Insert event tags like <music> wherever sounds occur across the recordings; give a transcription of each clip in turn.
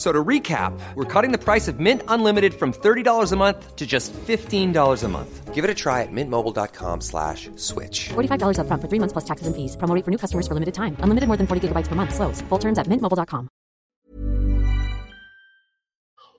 So to recap, we're cutting the price of Mint Unlimited from $30 a month to just $15 a month. Give it a try at mintmobile.com slash switch. $45 upfront for three months plus taxes and fees. Promo rate for new customers for limited time. Unlimited more than 40 gigabytes per month. Slows. Full terms at mintmobile.com.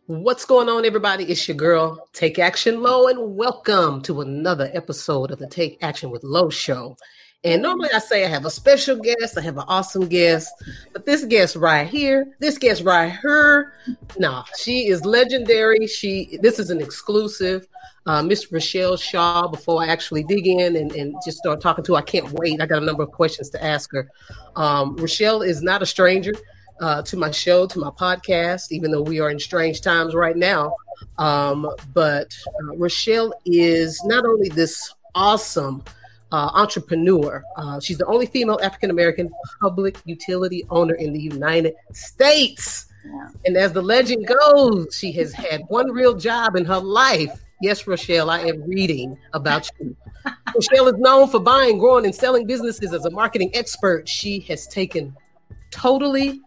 What's going on, everybody? It's your girl, Take Action Low, and welcome to another episode of the Take Action with Low show. And normally I say I have a special guest, I have an awesome guest, but this guest right here, this guest right here, nah, she is legendary. She this is an exclusive. Uh, Miss Rochelle Shaw, before I actually dig in and, and just start talking to her, I can't wait. I got a number of questions to ask her. Um, Rochelle is not a stranger uh, to my show, to my podcast, even though we are in strange times right now. Um, but uh, Rochelle is not only this awesome uh, entrepreneur, uh, she's the only female African American public utility owner in the United States. Yeah. And as the legend goes, she has had one real job in her life. Yes, Rochelle, I am reading about you. <laughs> Rochelle is known for buying, growing, and selling businesses as a marketing expert. She has taken totally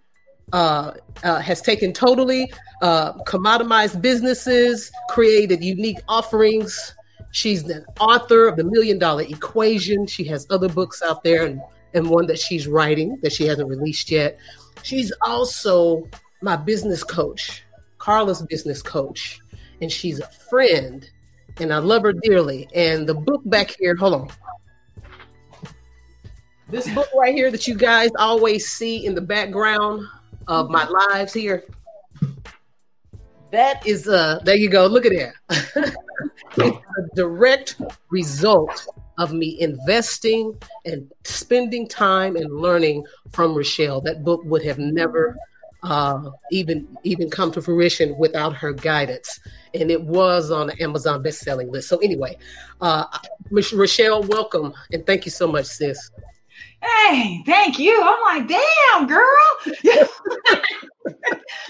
uh, uh, has taken totally uh, commoditized businesses, created unique offerings. She's the author of the Million Dollar Equation. She has other books out there and, and one that she's writing that she hasn't released yet. She's also my business coach, Carla's business coach, and she's a friend, and I love her dearly. And the book back here, hold on. This book right here that you guys always see in the background of my lives here. That is uh there you go. Look at that. <laughs> it's a direct result of me investing and spending time and learning from Rochelle. That book would have never uh, even even come to fruition without her guidance. And it was on the Amazon best-selling list. So anyway, uh, Rochelle, welcome and thank you so much, sis. Hey, thank you. I'm like, damn, girl. <laughs>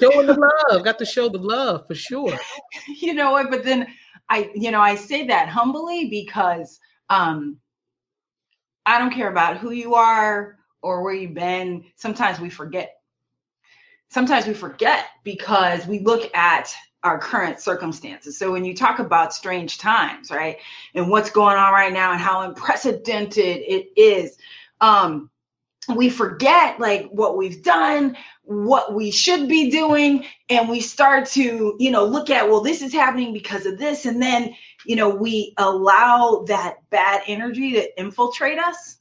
Showing the love, got to show the love for sure. <laughs> you know what? But then I, you know, I say that humbly because um I don't care about who you are or where you've been. Sometimes we forget. Sometimes we forget because we look at our current circumstances. So when you talk about strange times, right? And what's going on right now and how unprecedented it is, um we forget like what we've done what we should be doing and we start to you know look at well this is happening because of this and then you know we allow that bad energy to infiltrate us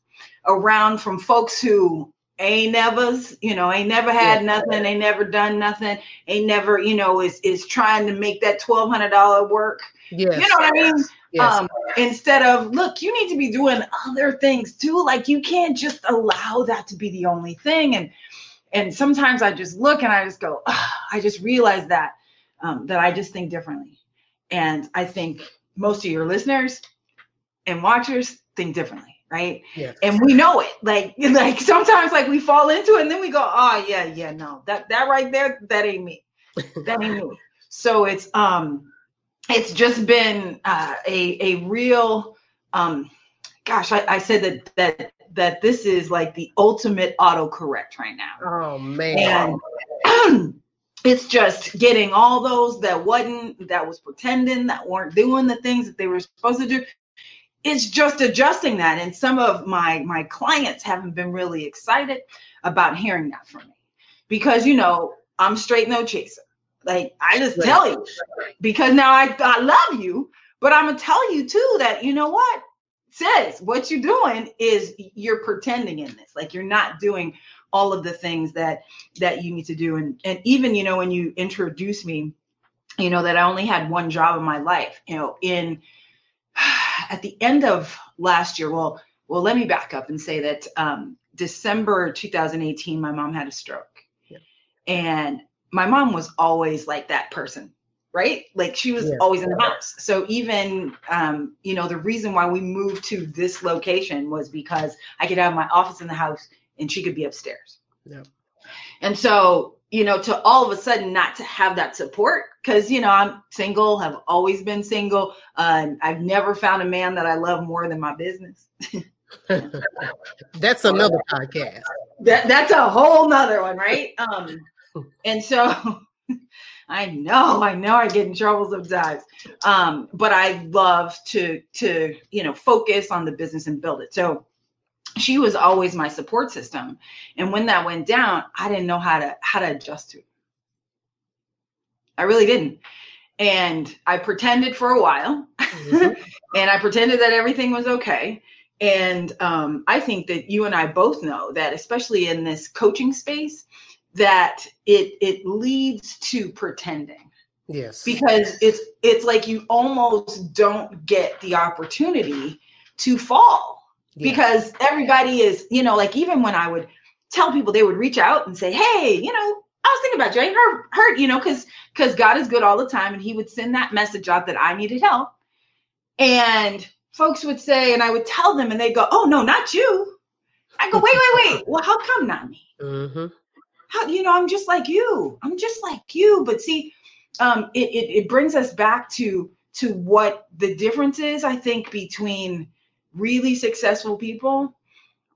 around from folks who ain't never you know ain't never had Yeah. nothing ain't never done nothing ain't never you know is is trying to make that $1200 work Yes. you know what i mean Yes. um, instead of look you need to be doing other things too. Like you can't just allow that to be the only thing. And and sometimes i just look and i just go "Ah," i just realize that um, that i just think differently. And i think most of your listeners and watchers think differently right? Yes. and we know it. Like <laughs> like sometimes like we fall into it and then we go oh yeah yeah no that that right there that ain't me. That ain't me. <laughs> So it's um it's just been uh, a a real um gosh I, I said that that that this is like the ultimate autocorrect right now Oh man. and <clears throat> it's just getting all those that wasn't that was pretending that weren't doing the things that they were supposed to do it's just adjusting that and some of my my clients haven't been really excited about hearing that from me because you know I'm straight no chaser. Like I just tell you. Because now I, I love you, but I'm gonna tell you too that you know what? Says what you're doing is you're pretending in this. Like you're not doing all of the things that that you need to do. And and even you know when you introduce me you know that I only had one job in my life you know in <sighs> at the end of last year well well let me back up and say that um December 2018 my mom had a stroke. Yeah. and my mom was always like that person right? Like she was yeah. always in the house. So even um you know the reason why we moved to this location was because i could have my office in the house and she could be upstairs. Yeah and so you know to all of a sudden not to have that support because you know i'm single have always been single uh, i've never found a man that i love more than my business. <laughs> That's another <laughs> podcast. That, that's a whole nother one right? Um and so <laughs> I know, I know I get in trouble sometimes. Um, but I love to to, you know, focus on the business and build it. So she was always my support system. And when that went down, I didn't know how to how to adjust to it. I really didn't. And I pretended for a while. Mm-hmm. <laughs> and I pretended that everything was okay. And um, I think that you and I both know that, especially in this coaching space, that it it leads to pretending. Yes. Because it's it's like you almost don't get the opportunity to fall. Yeah. because everybody is you know like even when i would tell people they would reach out and say hey you know i was thinking about you. I heard, heard you know because because god is good all the time and he would send that message out that i needed help. And folks would say and i would tell them and they go oh no not you. I go wait wait wait. <laughs> Well how come not me? Mm-hmm how you know i'm just like you. I'm just like you. But see um it, it, it brings us back to to what the difference is i think between really successful people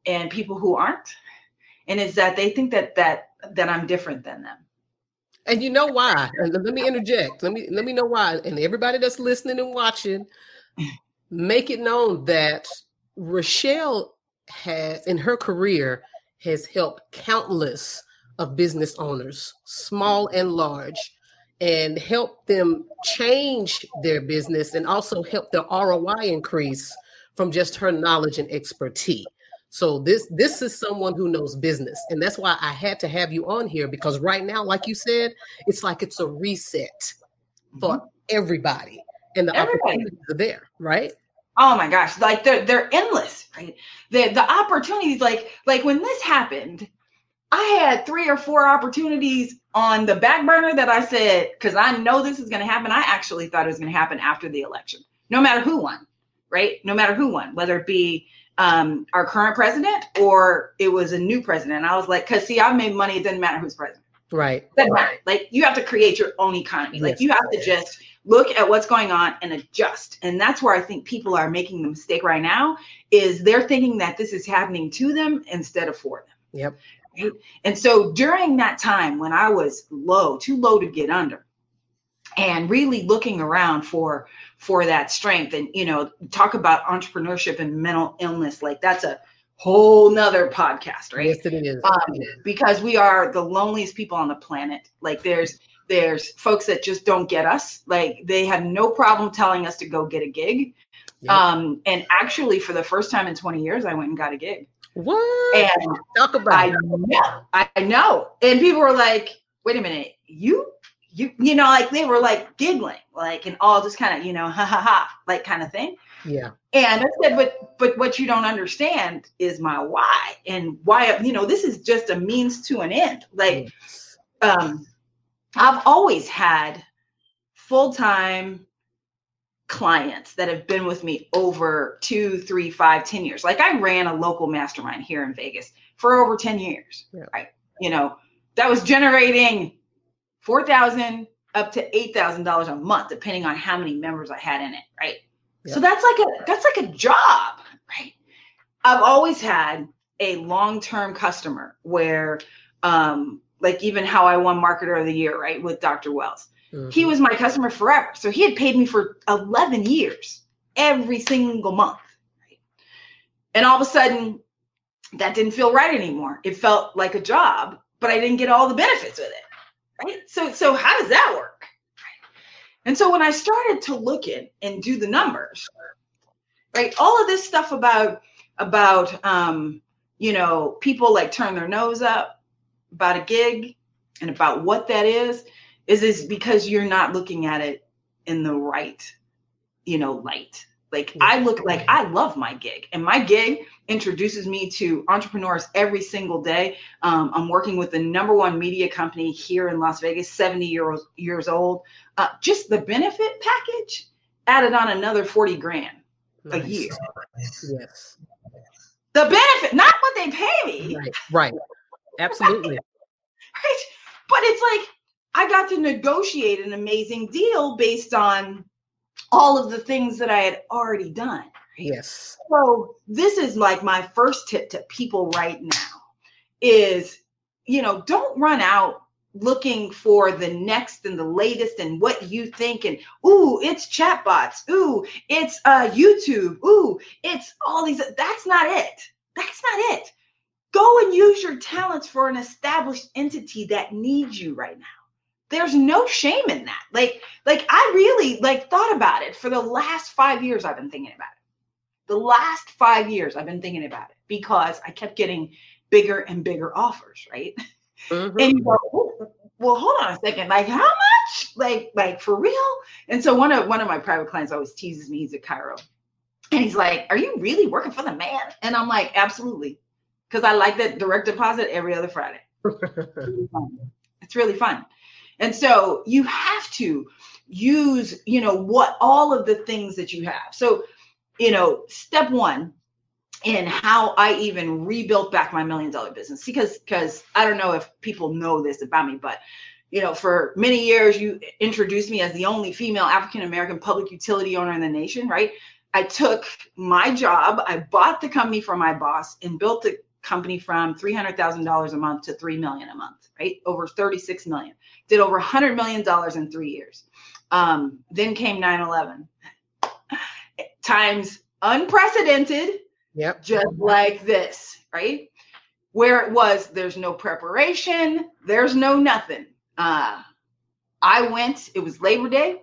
and people who aren't. And it's that they think that that that i'm different than them. And you know why? Let me interject. Let me let me know why. And everybody that's listening and watching make it known that rochelle has in her career has helped countless of business owners, small and large, and help them change their business and also help their ROI increase from just her knowledge and expertise. So this this is someone who knows business, and that's why I had to have you on here because right now, like you said, it's like it's a reset for mm-hmm. everybody, and the everybody. opportunities are there, right? Oh my gosh, like they're they're endless, right? The the opportunities, like like when this happened, I had three or four opportunities on the back burner that I said, because I know this is going to happen. I actually thought it was going to happen after the election, no matter who won, right? No matter who won, whether it be um, our current president or it was a new president. I was like, because see, I've made money. It doesn't matter who's president. Right. Doesn't matter. Like you have to create your own economy. Like you have to just look at what's going on and adjust. And that's where I think people are making the mistake right now is they're thinking that this is happening to them instead of for them. Yep. Right? And so during that time when I was low, too low to get under, and really looking around for for that strength and you know talk about entrepreneurship and mental illness like that's a whole nother podcast right? Yes it is. Um, because we are the loneliest people on the planet. Like there's there's folks that just don't get us. Like they have no problem telling us to go get a gig. Um and actually for the first time in 20 years i went and got a gig what? And talk about I know, I know. And people were like, wait a minute, you you you know, like they were like giggling, like and all just kind of, you know, ha ha ha, like kind of thing. Yeah. And I said, but but what you don't understand is my why and why, you know, this is just a means to an end. Like um I've always had full-time clients that have been with me over two, three, five, ten years. Like I ran a local mastermind here in Vegas for over 10 years. Yeah. Right. You know, that was generating four thousand up to eight thousand dollars a month, depending on how many members I had in it. Right. Yeah. So that's like a that's like a job, right? I've always had a long-term customer where um like even how I won marketer of the year, right, with Dr. Wells Mm-hmm. He was my customer forever. So he had paid me for 11 years every single month. Right? And all of a sudden, that didn't feel right anymore. It felt like a job but I didn't get all the benefits with it. Right. So, so how does that work? And so when I started to look at and do the numbers, right, all of this stuff about about um, you know, people like turn their nose up about a gig and about what that is, is is because you're not looking at it in the right, you know, light. Like I look like I love my gig, and my gig introduces me to entrepreneurs every single day. Um, I'm working with the number one media company here in Las Vegas, 70 years years old. Uh, just the benefit package added on another 40 grand nice. a year. Yes. The benefit, not what they pay me. Right. Right. Absolutely. <laughs> right. But it's like I got to negotiate an amazing deal based on all of the things that I had already done. Yes. So this is like my first tip to people right now is, you know, don't run out looking for the next and the latest and what you think and ooh it's chatbots. Ooh it's uh youtube. Ooh it's all these that's not it. That's not it. Go and use your talents for an established entity that needs you right now there's no shame in that. Like, like I really like thought about it for the last five years. I've been thinking about it. The last five years I've been thinking about it because I kept getting bigger and bigger offers, right? Mm-hmm. And you go, well, hold on a second. Like, how much? Like, like for real? And so one of one of my private clients always teases me. He's a chiro, and he's like, "Are you really working for the man?" And I'm like, "Absolutely," because I like that direct deposit every other Friday. <laughs> it's really fun. And so you have to use, you know, what all of the things that you have. So, you know, step one in how I even rebuilt back my million dollar business because because I don't know if people know this about me, but you know, for many years you introduced me as the only female African American public utility owner in the nation, right? I took my job, I bought the company from my boss and built the company from $300,000 a month to 3 million a month, right? Over 36 million did over $100 million in three years. Um, then came 9 11. Times unprecedented, yep. just like this, right? Where it was, there's no preparation, there's no nothing. Uh, I went, it was Labor Day.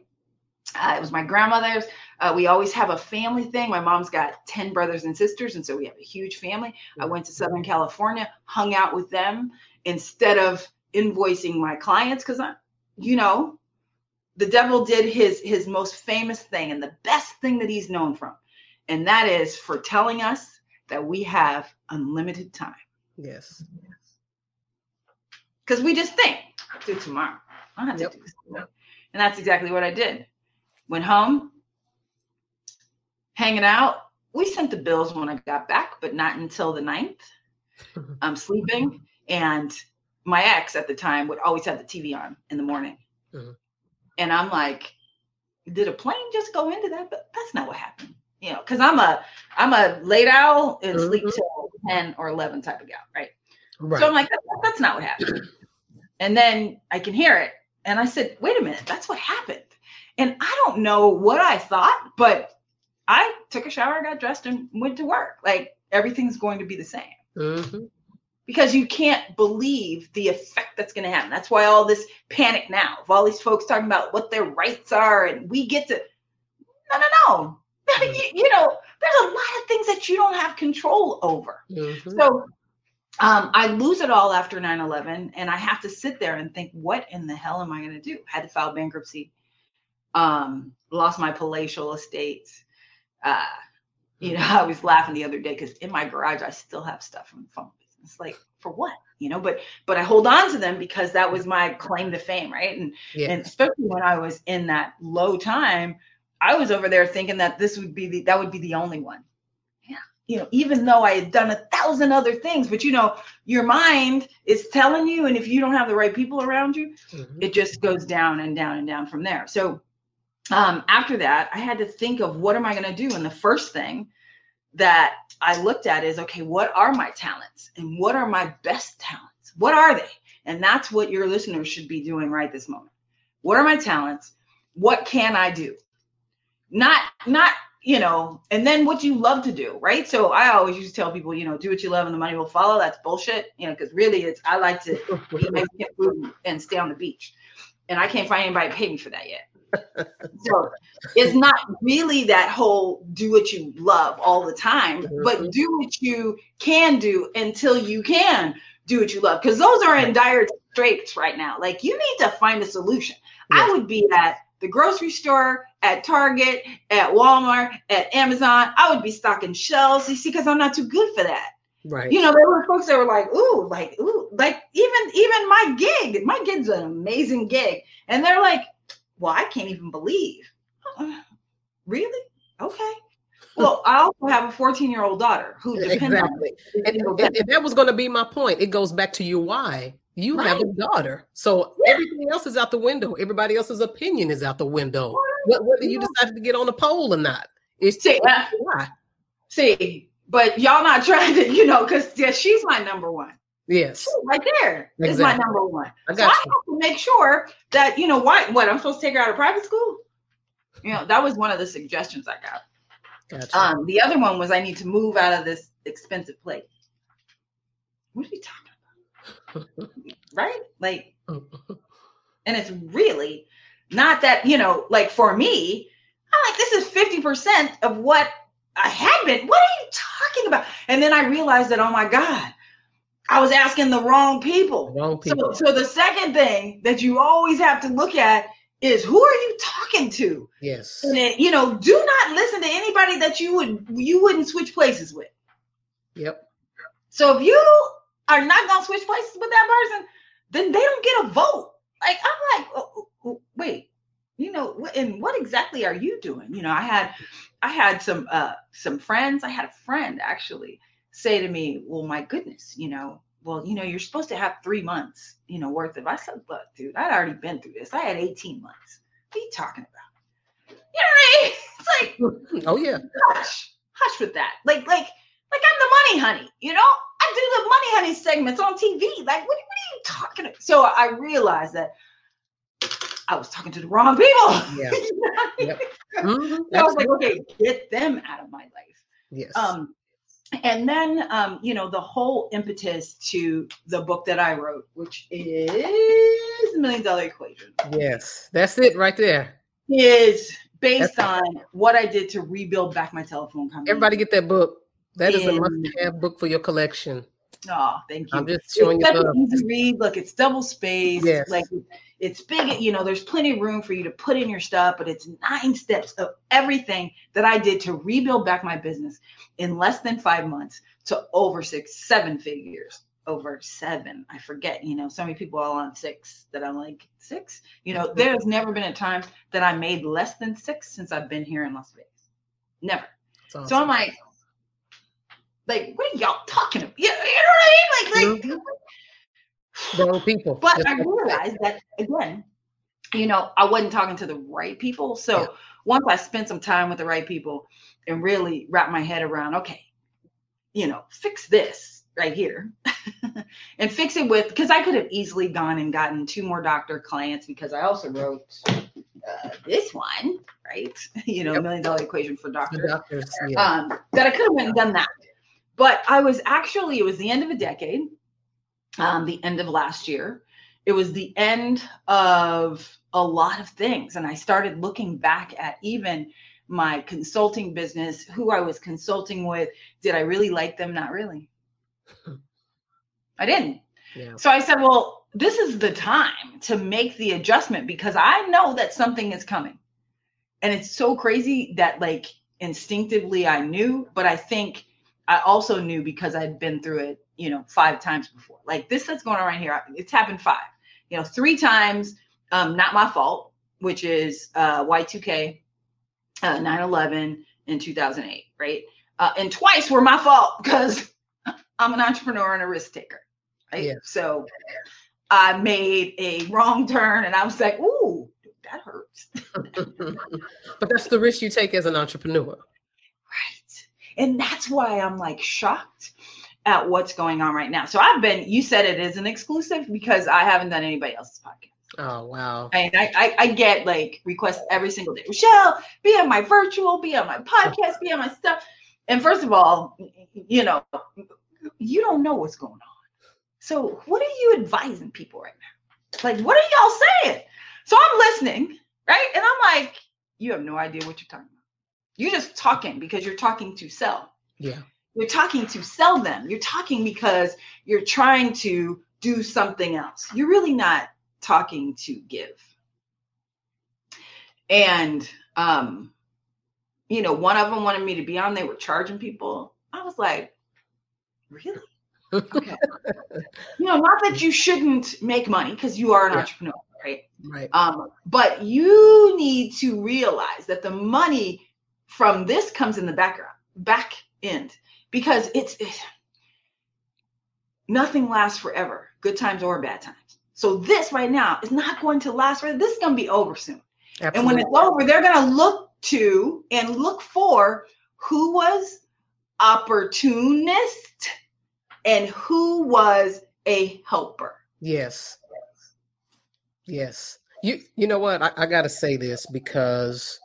Uh, it was my grandmother's. Uh, we always have a family thing. My mom's got 10 brothers and sisters, and so we have a huge family. I went to Southern California, hung out with them instead of invoicing my clients because I, you know, the devil did his his most famous thing and the best thing that he's known from, and that is for telling us that we have unlimited time. Yes. Because we just think, do tomorrow. I have to do this. And that's exactly what I did. Went home, hanging out. We sent the bills when I got back, but not until the ninth. <laughs> I'm sleeping and my ex at the time would always have the TV on in the morning. Mm-hmm. And I'm like, did a plane just go into that? But that's not what happened. You know, because I'm a I'm a late owl and mm-hmm. sleep till 10 or 11 type of gal, right? right. So I'm like, that's not what happened. and then I can hear it. And I said, wait a minute, that's what happened. And I don't know what I thought, but I took a shower, got dressed, and went to work. Like everything's going to be the same. Mm-hmm because you can't believe the effect that's going to happen. That's why all this panic now of all these folks talking about what their rights are, and we get to no, no, no. <laughs> you, you, know, there's a lot of things that you don't have control over. Mm-hmm. So um, I lose it all after 9 11, and I have to sit there and think, what in the hell am I going to do? Had to file bankruptcy, um, lost my palatial estate. Uh, you know, <laughs> I was laughing the other day because in my garage, I still have stuff from the phone it's like for what you know but but i hold on to them because that was my claim to fame right and yeah. and especially when i was in that low time i was over there thinking that this would be the that would be the only one yeah you know even though i had done a thousand other things but you know your mind is telling you and if you don't have the right people around you mm-hmm. it just goes down and down and down from there so um, after that i had to think of what am i going to do and the first thing that I looked at is okay, what are my talents and what are my best talents? What are they? And that's what your listeners should be doing right this moment. What are my talents? What can I do? Not not you know, and then what you love to do, right? So I always used to tell people, you know, do what you love and the money will follow. That's bullshit, you know, because really it's I like to <laughs> eat Mexican food and stay on the beach. And I can't find anybody to pay me for that yet. So it's not really that whole do what you love all the time, but Mhm. do what you can do until you can do what you love. Because those are in dire straits right now. Like you need to find a solution. I would be at the grocery store, at Target, at Walmart, at Amazon. I would be stocking shelves, you see, because I'm not too good for that. Right. You know, there were folks that were like, ooh, like, ooh, like even even my gig, my gig's an amazing gig. And they're like, well, I can't even believe. Really? Okay. Well, I also have a 14 year old daughter who depends on exactly. me. And, and- and that was going to be my point. It goes back to your why. You have a daughter, so Yeah. everything else is out the window. Everybody else's opinion is out the window. Wh- Whether you Yeah. decided to get on a pole or not, it's See, uh, why. see, but y'all not <laughs> trying to, you know, because yeah, she's my number one. Yes, right there is Exactly. my number one. I So got I you. have to make sure that you know why. What I'm supposed to take her out of private school? You know, that was one of the suggestions I got. Gotcha. Um, the other one was I need to move out of this expensive place. What are you talking about? <laughs> right? Like, <laughs> and it's really not that, you know, like for me, I'm like, this is 50% of what I had been. What are you talking about? And then I realized that, oh my God, I was asking the wrong people. Wrong people. So, so the second thing that you always have to look at is who are you talking to? yes. And you know, do not listen to anybody that you would you wouldn't switch places with. Yep. So if you are not gonna switch places with that person, then they don't get a vote. Like I'm like, oh, oh, oh, wait, you know, and what exactly are you doing? You know, I had I had some uh some friends. I had a friend actually say to me, "Well, my goodness, you know." Well, you know, you're supposed to have three months, you know, worth of. I said, look, dude, I'd already been through this. I had 18 months. What are you talking about? You know what I mean? <laughs> It's like, <laughs> Oh yeah. hush, hush with that. Like, like, like I'm the money honey, you know? I do the money honey segments on TV. Like, what, what are you talking about? So I realized that I was talking to the wrong people. <laughs> Yeah. You know what I mean? Yep. Mhm, So I was like, okay, get them out of my life. Yes. Um, and then um, you know, the whole impetus to the book that I wrote, which is the Million Dollar Equation, yes. That's it right there. is based That's- on what I did to rebuild back my telephone company. Everybody get that book. That is a must-have book for your collection. Oh, thank you. I'm just showing it's you such love. an easy read. Look, it's double spaced. Yes. Like it's big. You know, there's plenty of room for you to put in your stuff, but it's nine steps of everything that I did to rebuild back my business in less than five months to over six, seven figures. Over seven. I forget. You know, so many people all on six that I'm like six. You know, <laughs> there's never been a time that I made less than six since I've been here in Las Vegas. Never. It's So I'm like, like, what are y'all talking about? You, you know what I mean? Like, like, mm-hmm. Wrong people. but Just I realized that again, you know, I wasn't talking to the right people. So Yeah. once I spent some time with the right people and really wrap my head around, okay, you know, fix this right here <laughs> and fix it with because I could have easily gone and gotten two more doctor clients because I also wrote uh, this one, right? <laughs> You know, Yep. million dollar equation for doctors doctors. Yeah. um, that I could have went and done that. But I was actually, it was the end of a decade, um, the end of last year. It was the end of a lot of things. And I started looking back at even my consulting business, who I was consulting with. Did I really like them? Not really. I didn't. <laughs> yeah. So I said, well, this is the time to make the adjustment because I know that something is coming. And it's so crazy that, like, instinctively I knew, but I think I also knew because I'd been through it, you know, five times before. Like, this that's going on right here, it's happened five, you know, three times, um, not my fault, which is uh, Y2K, uh, 9 11, and 2008, right? Uh, and twice were my fault <laughs> because I'm an entrepreneur and a risk taker right? Yes. So I made a wrong turn and I was like, ooh, that hurts. <laughs> but that's the risk you take as an entrepreneur. And that's why I'm like shocked at what's going on right now. So I've been, you said it is an exclusive because I haven't done anybody else's podcast. Oh wow! And I, I, I get like requests every single day. Michelle, be on my virtual, be on my podcast, be on my stuff. And first of all, you know, you don't know what's going on. So what are you advising people right now? Like, what are y'all saying? So I'm listening, right? And I'm like, you have no idea what you're talking about. You're just talking because you're talking to sell. Yeah. You're talking to sell them. You're talking because you're trying to do something else. You're really not talking to give. And um, you know, one of them wanted me to be on. They were charging people. I was like, really? Okay. <laughs> you know, not that you shouldn't make money because you are an yeah. entrepreneur, right? Right. Um, but you need to realize that the money from this comes in the background, back end, because it's, nothing lasts forever, good times or bad times. So this right now is not going to last forever. This is going to be over soon. Absolutely. And when it's over, they're going to look to and look for who was opportunist and who was a helper. Yes. Yes. You you know what? I, I gotta say this because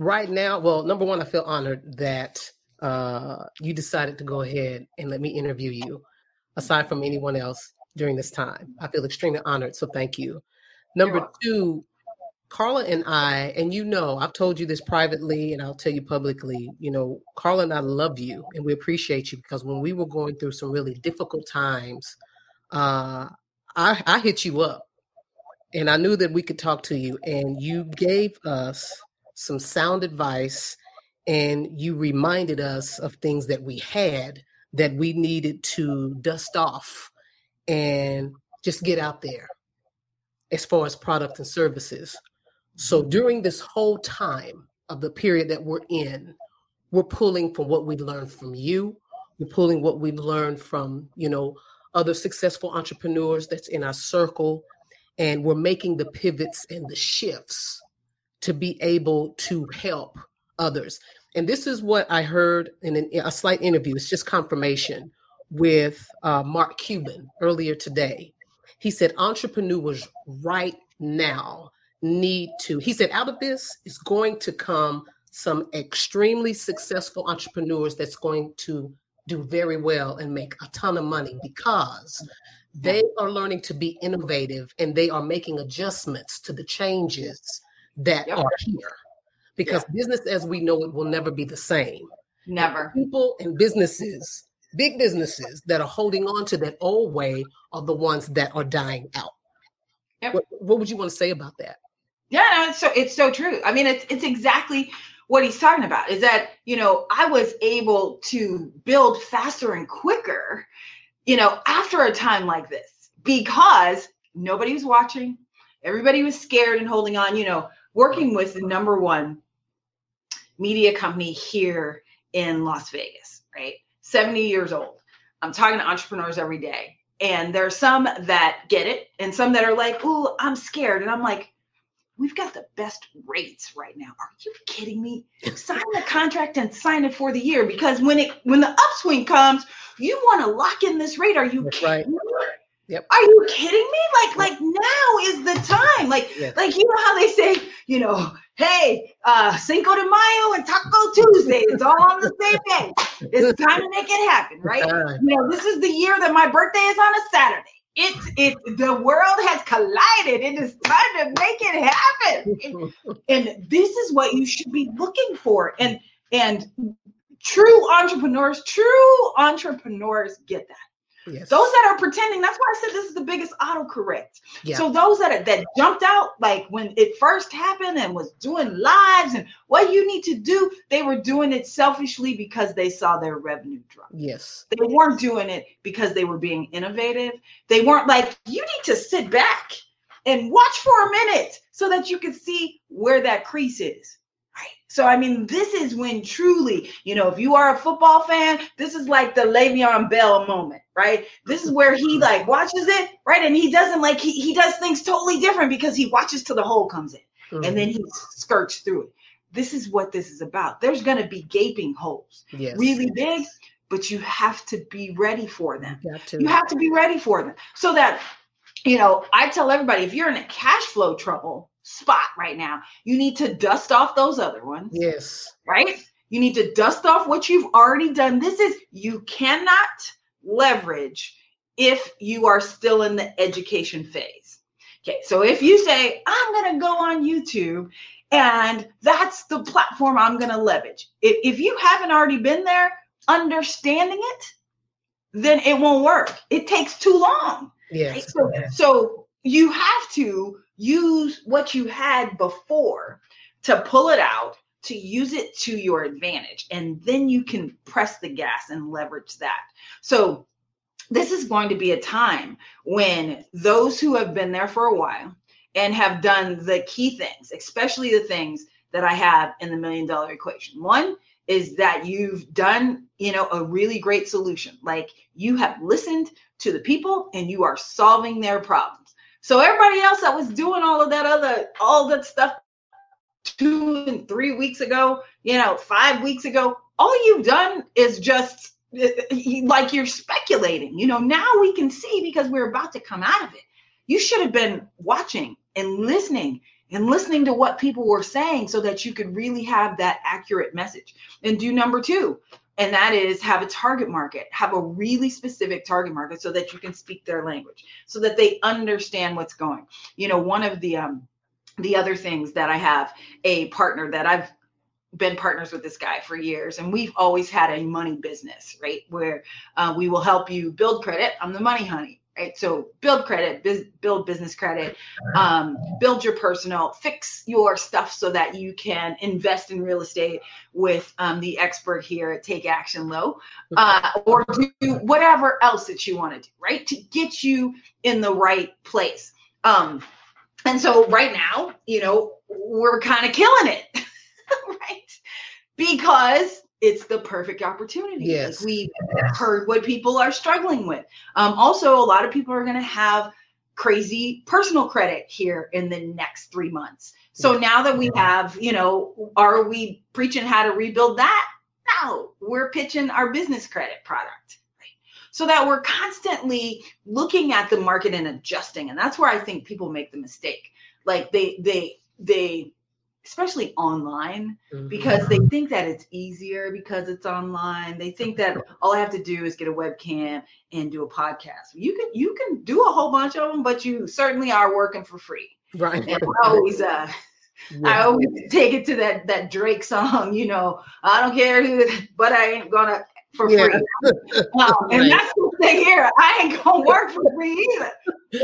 right now, well, number one, I feel honored that uh, you decided to go ahead and let me interview you, aside from anyone else during this time. I feel extremely honored, so thank you. Number two, Carla and I, and you know, I've told you this privately and I'll tell you publicly, you know, Carla and I love you and we appreciate you because when we were going through some really difficult times, uh, I, I hit you up and I knew that we could talk to you and you gave us some sound advice and you reminded us of things that we had that we needed to dust off and just get out there as far as products and services so during this whole time of the period that we're in, we're pulling from what we learned from you. We're pulling what we've learned from, you know, other successful entrepreneurs that's in our circle. And we're making the pivots and the shifts to be able to help others. And this is what I heard in an, a slight interview. It's just confirmation with uh, Mark Cuban earlier today. He said entrepreneurs right now need to, he said, out of this is going to come some extremely successful entrepreneurs that's going to do very well and make a ton of money because they are learning to be innovative and they are making adjustments to the changes that yep. are here. Because business as we know it will never be the same. Never. People and businesses, big businesses that are holding on to that old way are the ones that are dying out. Yep. What, what would you want to say about that? Yeah, no, it's so it's so true. I mean, it's it's exactly what he's talking about. Is that you know I was able to build faster and quicker, you know, after a time like this because nobody was watching, everybody was scared and holding on. You know, working with the number one media company here in Las Vegas, right? 70 years old. I'm talking to entrepreneurs every day. And there's some that get it and some that are like, "Ooh, I'm scared." And I'm like, we've got the best rates right now. Are you kidding me? sign the contract and sign it for the year because when it when the upswing comes, you want to lock in this rate. Are you That's right? Yep. Are you kidding me? Like, like now is the time. Like, yes. like you know how they say, you know, hey, uh, Cinco de Mayo and Taco Tuesday, it's all on the same day. It's time to make it happen, right? You know, this is the year that my birthday is on a Saturday it's it the world has collided. It is time to make it happen. And, <laughs> and this is what you should be looking for. And and true entrepreneurs, true entrepreneurs get that. Yes. Those that are pretending, that's why I said this is the biggest autocorrect. Yeah. So those that that jumped out like when it first happened and was doing lives and what you need to do, they were doing it selfishly because they saw their revenue drop. Yes. They weren't doing it because they were being innovative. They weren't like, you need to sit back and watch for a minute so that you can see where that crease is. So I mean, this is when truly, you know, if you are a football fan, this is like the Le'Veon Bell moment, right? This is where he <laughs> like watches it, right? And he doesn't like he he does things totally different because he watches till the hole comes in, mm-hmm. and then he skirts through it. This is what this is about. There's gonna be gaping holes, yes. really big, but you have to be ready for them. You have to, you have to be ready for them so that you know, I tell everybody if you're in a cash flow trouble spot right now, you need to dust off those other ones. Yes. Right? You need to dust off what you've already done. This is, you cannot leverage if you are still in the education phase. Okay, so if you say, I'm going to go on YouTube and that's the platform I'm going to leverage, if, if you haven't already been there understanding it, then it won't work. It takes too long. Yes. So, so you have to use what you had before to pull it out to use it to your advantage. And then you can press the gas and leverage that. So this is going to be a time when those who have been there for a while and have done the key things especially the things that i have in the million dollar equation. One is that you've done you know a really great solution. Like you have listened to the people and you are solving their problems so everybody else that was doing all of that other all that stuff two and three weeks ago you know five weeks ago all you've done is just eh, eh, like you're speculating you know now we can see because we're about to come out of it you should have been watching and listening and listening to what people were saying so that you could really have that accurate message. And do number two, and that is have a target market, have a really specific target market so that you can speak their language, so that they understand what's going. You know, one of the um the other things that I have a partner that I've been partners with this guy for years and we've always had a money business right? Where uh, we will help you build credit. I'm the money honey right? So build credit, build business credit, um, build your personal, fix your stuff so that you can invest in real estate with um, the expert here at Take Action Low, uh, or do whatever else that you want to do, right? To get you in the right place. Um, and so right now, you know, we're kind of killing it, <laughs> right? Because it's the perfect opportunity. Yes. Like we heard what people are struggling with. Um, also, a lot of people are going to have crazy personal credit here in the next three months. So now that we have, you know, are we preaching how to rebuild that? No, we're pitching our business credit product. Right? So that we're constantly looking at the market and adjusting. And that's where I think people make the mistake. Like they, they, they especially online mm-hmm. because they think that it's easier because it's online they think that all i have to do is get a webcam and do a podcast you can you can do a whole bunch of them but you certainly are working for free right and i always uh <laughs> yeah. I always take it to that that Drake song, you know. I don't care who, but I ain't gonna for yeah. free. Um, <laughs> and right. that's the thing here. I ain't gonna work for free either.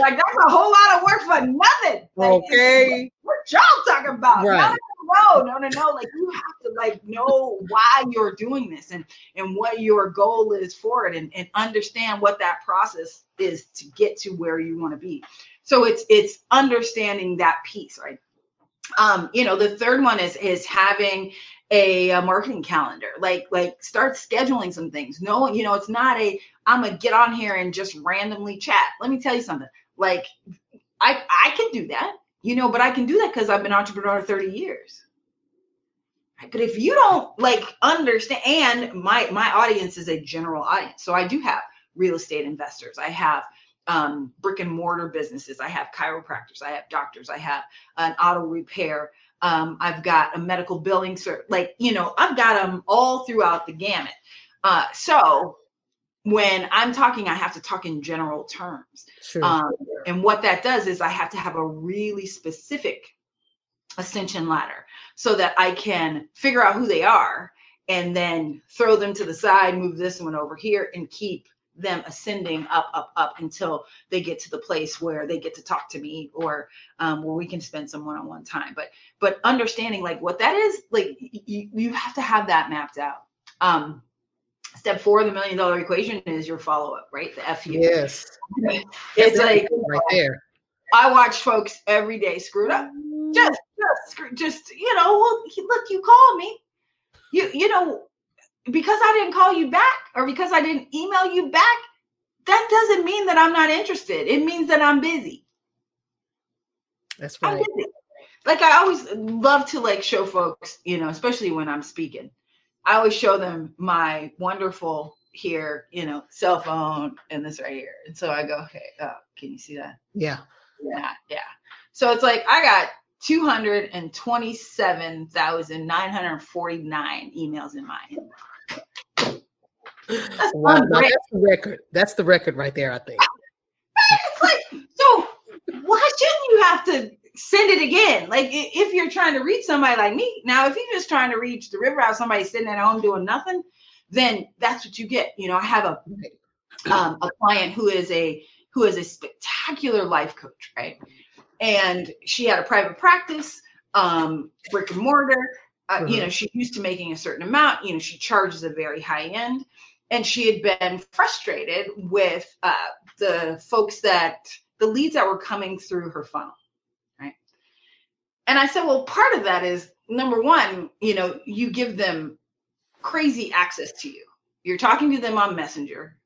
Like that's a whole lot of work for nothing. Like, okay. What y'all talking about? Right. No, no, no, no. Like you have to like know why you're doing this and and what your goal is for it and, and understand what that process is to get to where you want to be. So it's it's understanding that piece, right? Um, you know, the third one is is having a, a, marketing calendar. Like like start scheduling some things. No you know it's not a i'm gonna get on here and just randomly chat. Let me tell you something. Like i i can do that you know but i can do that because i've been entrepreneur 30 years. But if you don't like understand and my my audience is a general audience. So i do have real estate investors. I have um, brick and mortar businesses. I have chiropractors. I have doctors. I have an auto repair um, I've got a medical billing cert, like you know, I've got them all throughout the gamut. Uh, so when I'm talking, I have to talk in general terms. Sure. Um, and what that does is I have to have a really specific ascension ladder so that I can figure out who they are and then throw them to the side, move this one over here, and keep them ascending up, up, up until they get to the place where they get to talk to me or um, where we can spend some one-on-one time. But but understanding like what that is, like you, you have to have that mapped out. Um, step four of the million dollar equation is your follow-up, right? The FU. Yes. <laughs> It's like right there. I watch folks every day screwed up. Just, just, just, you know, well, look, you call me. You, you know, because I didn't call you back or because I didn't email you back, that doesn't mean that I'm not interested. It means that I'm busy. That's right. Like I always love to like show folks, you know, especially when I'm speaking. I always show them my wonderful here, you know, cell phone and this right here. And so I go, okay, uh, Can you see that? Yeah. Yeah, yeah. So it's like I got 227,949 emails in my inbox. Wow. Now, that's the record. That's the record right there, I think. Like, so why shouldn't you have to send it again? Like if you're trying to reach somebody like me, now if you're just trying to reach the river out, somebody sitting at home doing nothing, then that's what you get. You know, I have a um, a client who is a who is a spectacular life coach, right? And she had a private practice, um, brick and mortar. Uh, You Mhm. know, she's used to making a certain amount. You know, she charges a very high end, and she had been frustrated with uh, the folks that the leads that were coming through her funnel, right? And I said, well, part of that is number one, you know, you give them crazy access to you. You're talking to them on Messenger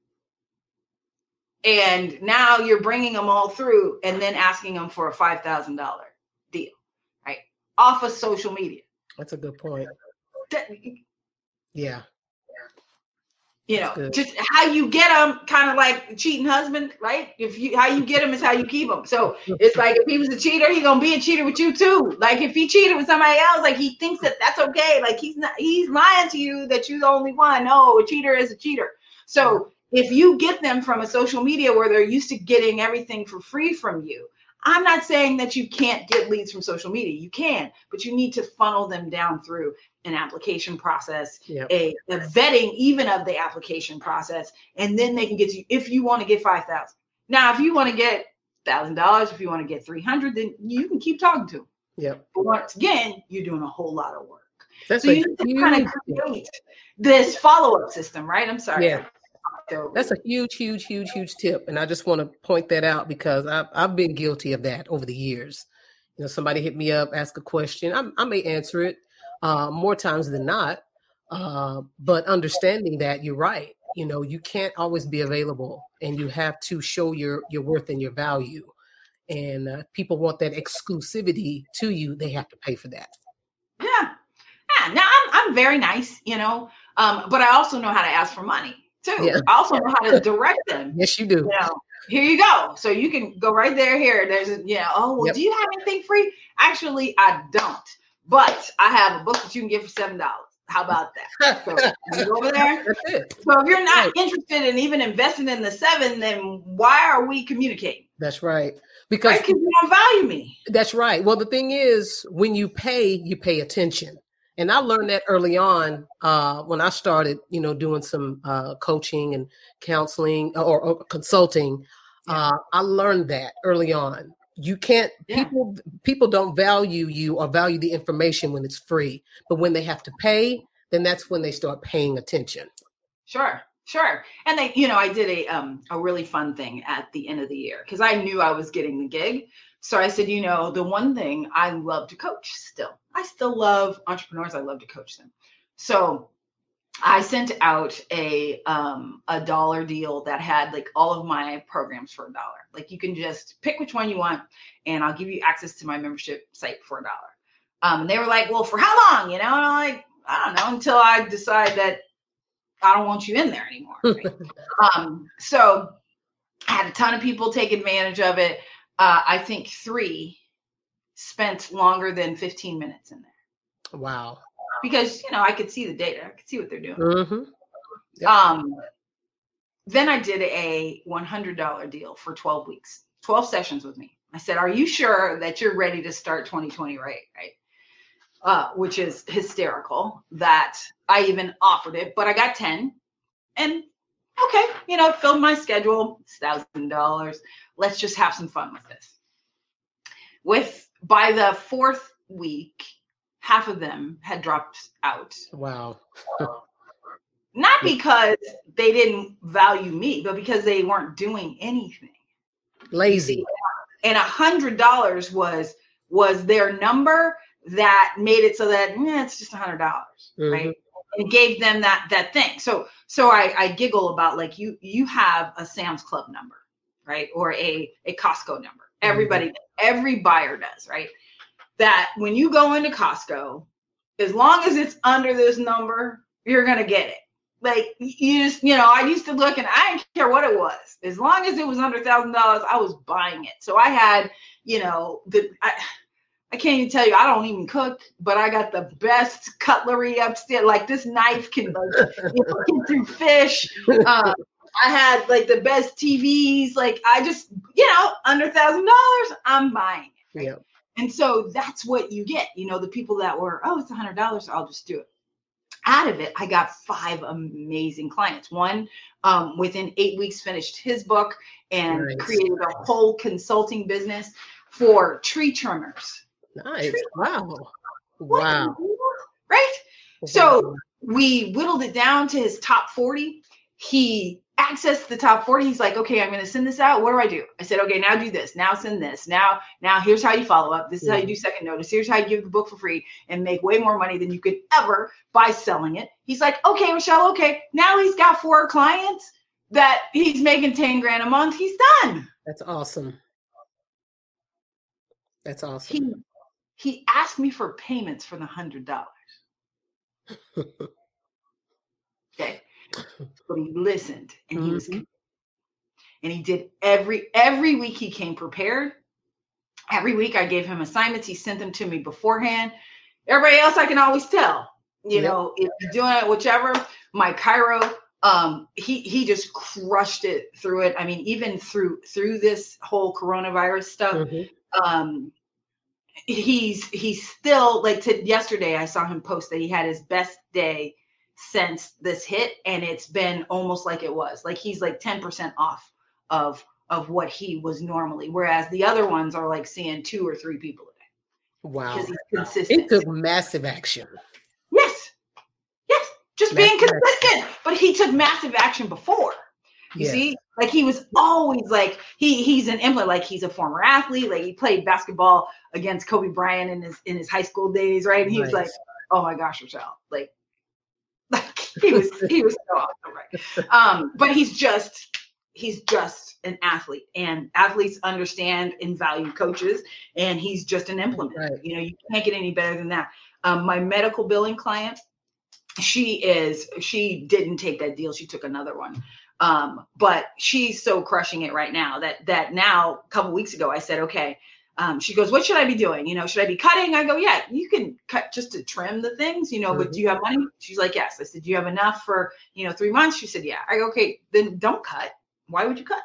and now you're bringing them all through and then asking them for a $5000 deal right off of social media That's a good point. That- Yeah. you know good. just how you get them kind of like cheating husband right if you how you get them is how you keep them so it's like if he was a cheater he gonna be a cheater with you too like if he cheated with somebody else like he thinks that that's okay like he's not he's lying to you that you're the only one no a cheater is a cheater so if you get them from a social media where they're used to getting everything for free from you i'm not saying that you can't get leads from social media. You can but you need to funnel them down through an application process Yeah. a, a vetting even of the application process and then they can get you if you want to get 5000 now if you want to get thousand dollars if you want to get 300 then you can keep talking to them Yep. but once again you're doing a whole lot of work. That's so a you need to kind of create this follow-up system right? I'm sorry. Yeah. So- that's a huge, huge, huge, huge tip. And I just want to point that out because I've I've been guilty of that over the years. You know, somebody hit me up, ask a question. I, I may answer it uh, more times than not. Uh, but understanding that you're right. You know, you can't always be available, and you have to show your your worth and your value. And uh, people want that exclusivity to you; they have to pay for that. Yeah. Yeah. Now I'm I'm very nice, you know. Um, but I also know how to ask for money too. Yeah. I also know how to <laughs> direct them. Yes, you do. You know, here you go. So you can go right there. Here, there's a, know, oh well, Yep. do you have anything free? Actually, I don't. But I have a book that you can get for seven dollars. How about that? <laughs> So go over there. That's it. So if you're not interested in even investing in the seven, then why are we communicating? That's right. Because Right? Because you don't value me. That's right. Well, the thing is, when you pay, you pay attention. And I learned that early on uh, when I started, you know, doing some uh, coaching and counseling or, or consulting. Uh, I learned that early on. You can't Yeah. people people don't value you or value the information when it's free, but when they have to pay, then that's when they start paying attention. Sure, sure. And they, you know, I did a um a really fun thing at the end of the year because I knew I was getting the gig. So I said, you know, the one thing I love to coach still. I still love entrepreneurs. I love to coach them. So I sent out a um a dollar deal that had like all of my programs for a dollar. Like you can just pick which one you want and I'll give you access to my membership site for a dollar. Um and they were like, "Well, for how long?" You know, and I'm like, "I don't know until I decide that I don't want you in there anymore." right? <laughs> um so I had a ton of people take advantage of it. Uh I think 3 spent longer than 15 minutes in there Wow. because you know I could see the data, I could see what they're doing. hmm Yep. Um, then I did a $100 deal for 12 weeks, 12 sessions with me. I said, "Are you sure that you're ready to start 2020 right?" Right. Uh, which is hysterical that I even offered it, but I got 10, and okay, you know, filled my schedule. It's thousand dollars. Let's just have some fun with this. With by the fourth week, half of them had dropped out Wow. <laughs> not because they didn't value me, but because they weren't doing anything. Lazy. And a hundred dollars was was their number that made it so that eh, it's just a hundred dollars, right? And gave them that that thing. So so I, I giggle about like you you have a Sam's Club number, right? Or a a Costco number. Everybody, every buyer does, right? That when you go into Costco, as long as it's under this number, you're gonna get it Like you just, you know, I used to look and I didn't care what it was. As long as it was under thousand dollars, I was buying it. So I had, you know, the I, I can't even tell you, I don't even cook, but I got the best cutlery upstairs. Like this knife can like, <laughs> you know, get through fish. Uh, I had like the best TVs. Like I just, you know, under thousand dollars, I'm buying it. Yeah. And so that's what you get. You know, the people that were, oh, it's a hundred dollars, I'll just do it. Out of it, I got five amazing clients. One um, within eight weeks finished his book and Nice. created a whole consulting business for tree trimmers. Nice. Wow. What Wow. world? Right? So we whittled it down to his top 40. He accessed the top 40. He's like, okay, I'm going to send this out. What do I do? I said, okay, now do this. Now send this. Now, now here's how you follow up. This is how you mm-hmm. do second notice. Here's how you give the book for free and make way more money than you could ever by selling it. He's like, okay, Michelle, okay. Now he's got four clients that he's making 10 grand a month. He's done. That's awesome. That's He awesome. he asked me for payments for the hundred dollars. <laughs> Okay. But he listened and he was Mhm. and he did every every week he came prepared. Every week I gave him assignments. He sent them to me beforehand. Everybody else I can always tell. You Yep. know, if you're doing it, whichever. My chiro, um, he he just crushed it through it. I mean, even through through this whole coronavirus stuff, Mhm. um he's he's still like to yesterday i saw him post that he had his best day since this hit and it's been almost like it was like he's like 10% off of of what he was normally whereas the other ones are like seeing two or three people a day Wow. because he's He consistent took massive action. yes yes just being Massive action. consistent but he took massive action before you Yes. see, like he was always like he he's an implant, like he's a former athlete, like he played basketball against Kobe Bryant in his in his high school days, right? And he was like, "Oh my gosh, Rochelle!" Like <laughs> he was he was so awesome, right? Um, but he's just he's just an athlete, and athletes understand and value coaches, and he's just an implement. Right. You know, you can't get any better than that. Um, my medical billing client, she is she didn't take that deal; she took another one um but she's so crushing it right now that that now a couple weeks ago i said okay um she goes what should i be doing? You know should i be cutting? I go yeah you can cut just to trim the things you know but Mhm. do you have money? She's like yes. I said do you have enough for you know three months? She said yeah. I go okay then don't cut. Why would you cut?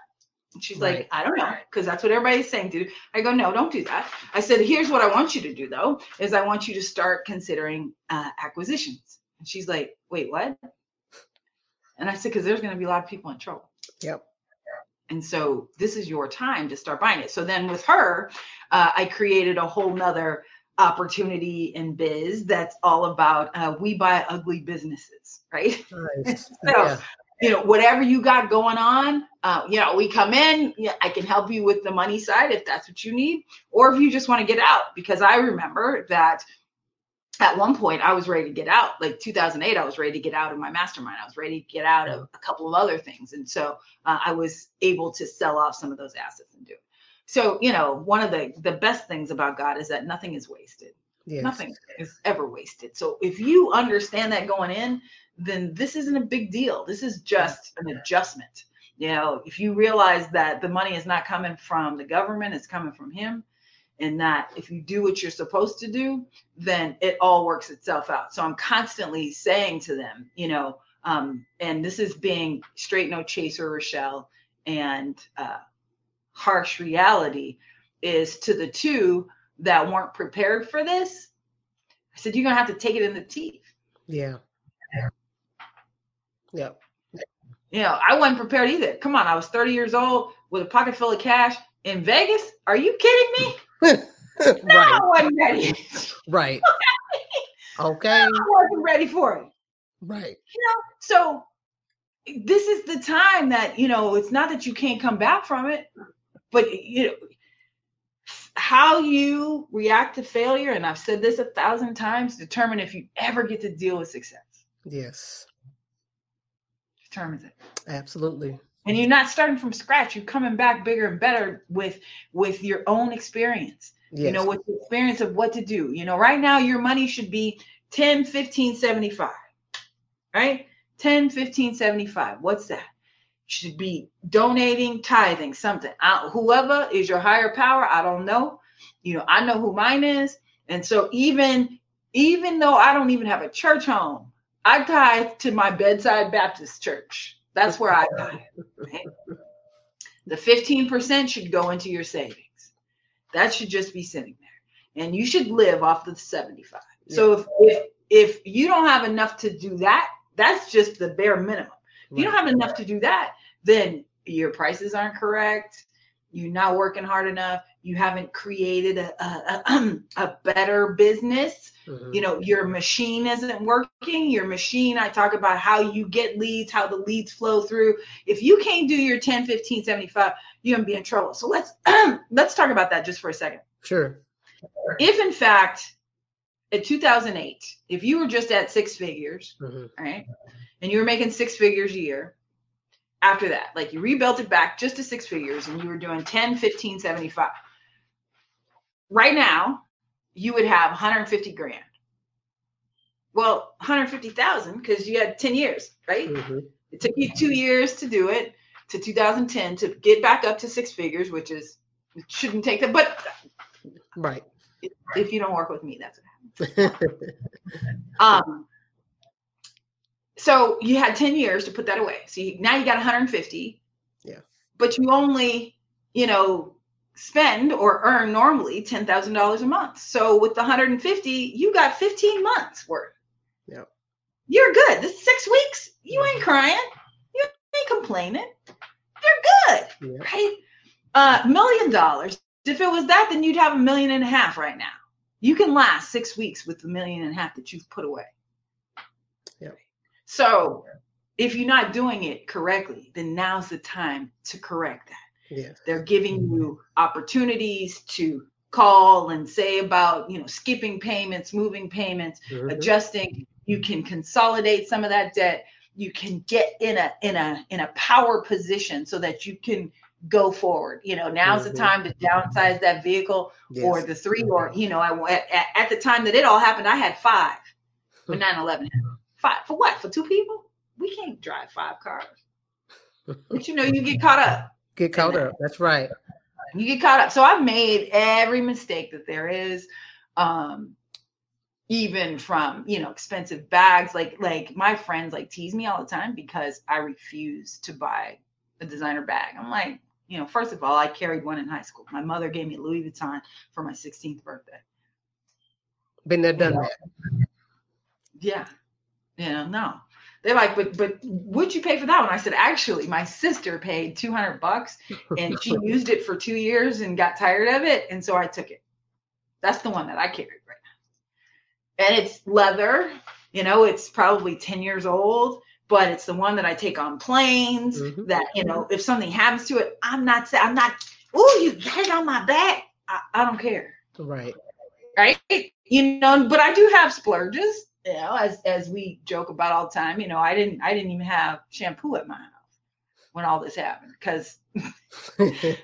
And she's Right. like i don't know because that's what everybody's saying do i go no don't do that. I said here's what i want you to do though is i want you to start considering uh, acquisitions. And she's like wait what? And I said, because there's going to be a lot of people in trouble. Yep. And so this is your time to start buying it. So then with her, uh, I created a whole nother opportunity in biz that's all about uh, we buy ugly businesses, right? <laughs> Nice. So, Yeah. you know, whatever you got going on, uh, you know, we come in, yeah, I can help you with the money side if that's what you need, or if you just want to get out. Because I remember that at one point I was ready to get out. Like 2008, I was ready to get out of my mastermind. I was ready to get out of a couple of other things, and so uh, I was able to sell off some of those assets and do it. So, you know, one of the the best things about God is that nothing is wasted Yes. nothing is ever wasted. So if you understand that going in, then this isn't a big deal. This is just an adjustment. You know, if you realize that the money is not coming from the government, it's coming from him, and that if you do what you're supposed to do, then it all works itself out. So I'm constantly saying to them, you know, um, and this is being straight no chaser, Rochelle, and uh, harsh reality is to the two that weren't prepared for this. I said, you're gonna have to take it in the teeth. Yeah. Yep. You know, I wasn't prepared either. Come on, I was 30 years old with a pocket full of cash in Vegas. Are you kidding me? Right. I wasn't ready. Right. <laughs> Okay. I wasn't ready for it. Right. You know, So this is the time that you know it's not that you can't come back from it, but you know how you react to failure. And I've said this a thousand times: determine if you ever get to deal with success. Yes. Determines it. Absolutely. And you're not starting from scratch you're coming back bigger and better with with your own experience Yes. you know with the experience of what to do you know right now your money should be 10 15 75 right 10, 15, 75. What's that? should be donating, tithing, something. I, whoever is your higher power, I don't know. You know, I know who mine is. And so even even though I don't even have a church home, I tithe to my bedside Baptist church. That's where I tithe. Right? The 15% should go into your savings. That should just be sitting there. And you should live off the 75. Yeah. So if, if if you don't have enough to do that, that's just the bare minimum. If you don't have enough to do that, then your prices aren't correct. You're not working hard enough. You haven't created a, a, <clears throat> a better business. Mm-hmm. You know, your machine isn't working. Your machine, I talk about how you get leads, how the leads flow through. If you can't do your 10, 15, 75, you're gonna be in trouble. So let's <clears throat> let's talk about that just for a second. Sure. If in fact in 2008, if you were just at six figures, mm-hmm. right, and you were making six figures a year, after that, like you rebuilt it back just to six figures and you were doing 10, 15, 75. Right now, you would have 150 grand. Well, 150,000 because you had 10 years, right? Mm-hmm. It took you two years to do it to 2010 to get back up to six figures, which is shouldn't take that, but right. If you don't work with me, that's what happens. <laughs> um, so you had 10 years to put that away. So you, now you got 150. Yeah. But you only, you know, spend or earn normally $10,000 a month. So with the 150, you got 15 months worth. Yeah. You're good. This six weeks, you ain't mm-hmm. crying. You ain't complaining. You're good. Yeah. Right? Uh million dollars. If it was that, then you'd have a million and a half right now. You can last six weeks with the million and a half that you've put away. So if you're not doing it correctly, then now's the time to correct that. Yeah. They're giving you opportunities to call and say about, you know, skipping payments, moving payments, mm-hmm. adjusting. You can consolidate some of that debt. You can get in a in a in a power position so that you can go forward. You know, now's mm-hmm. the time to downsize that vehicle yes. or the three or you know, I at, at the time that it all happened, I had five when <laughs> 9/11 Five for what? For two people? We can't drive five cars. <laughs> but you know, you get caught up. Get caught up. That's right. You get caught up. So I've made every mistake that there is. Um, even from you know expensive bags like like my friends like tease me all the time because i refuse to buy a designer bag i'm like you know first of all i carried one in high school my mother gave me louis vuitton for my 16th birthday been there done that yeah you know, no. They're like, but but would you pay for that one? I said, actually, my sister paid 200 bucks and she <laughs> used it for two years and got tired of it. And so I took it. That's the one that I carry right now. And it's leather, you know, it's probably 10 years old, but it's the one that I take on planes mm-hmm. that, you know, if something happens to it, I'm not, I'm not, oh, you got it on my back. I, I don't care. Right. Right. You know, but I do have splurges you know, as as we joke about all the time, you know, I didn't I didn't even have shampoo at my house when all this happened because <laughs>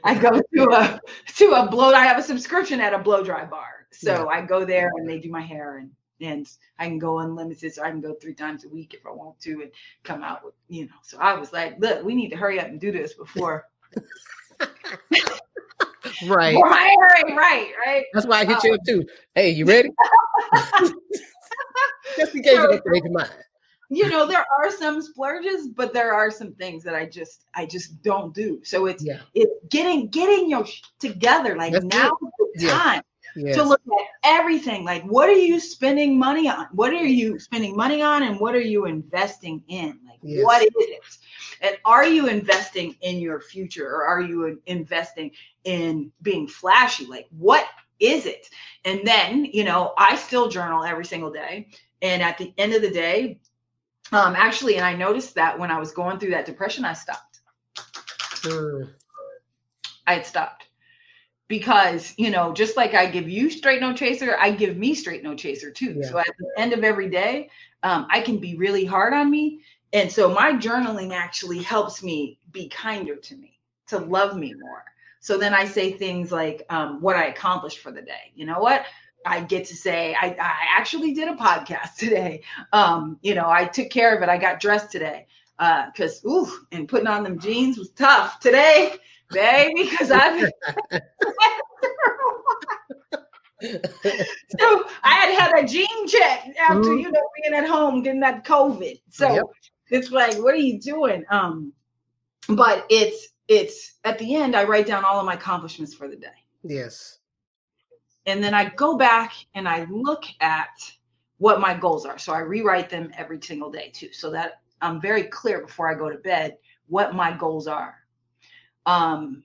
I go to a to a blow. I have a subscription at a blow dry bar, so yeah. I go there and they do my hair and and I can go unlimited, so I can go three times a week if I want to and come out with you know. So I was like, look, we need to hurry up and do this before. right. <laughs> Right, right, right. That's why I hit you up too. Hey, you <laughs> ready? Just in <laughs> case so, you change your mind. You know, there are some splurges, but there are some things that I just I just don't do. So it's yeah. it's getting getting your sh- together. Like That's now the time yes. to look at everything. Like what are you spending money on? What are you spending money on and what are you investing in? Like yes. what is it? And are you investing in your future or are you investing in being flashy? Like what is it? And then, you know, I still journal every single day. And at the end of the day, um, actually, and I noticed that when I was going through that depression, I stopped. Mm. I had stopped because, you know, just like I give you straight no chaser, I give me straight no chaser too. Yeah. So at the end of every day, um, I can be really hard on me. And so my journaling actually helps me be kinder to me, to love me more. So then I say things like um, what I accomplished for the day. You know what? I get to say I, I actually did a podcast <laughs> today. Um, you know, I took care of it. I got dressed today because uh, ooh, and putting on them jeans was tough today, baby. Because I've <laughs> <laughs> so I had had a jean check after mm-hmm. you know being at home getting that COVID. So yep. it's like, what are you doing? Um, but it's it's at the end. I write down all of my accomplishments for the day. Yes. And then I go back and I look at what my goals are. So I rewrite them every single day too, so that I'm very clear before I go to bed what my goals are. Um,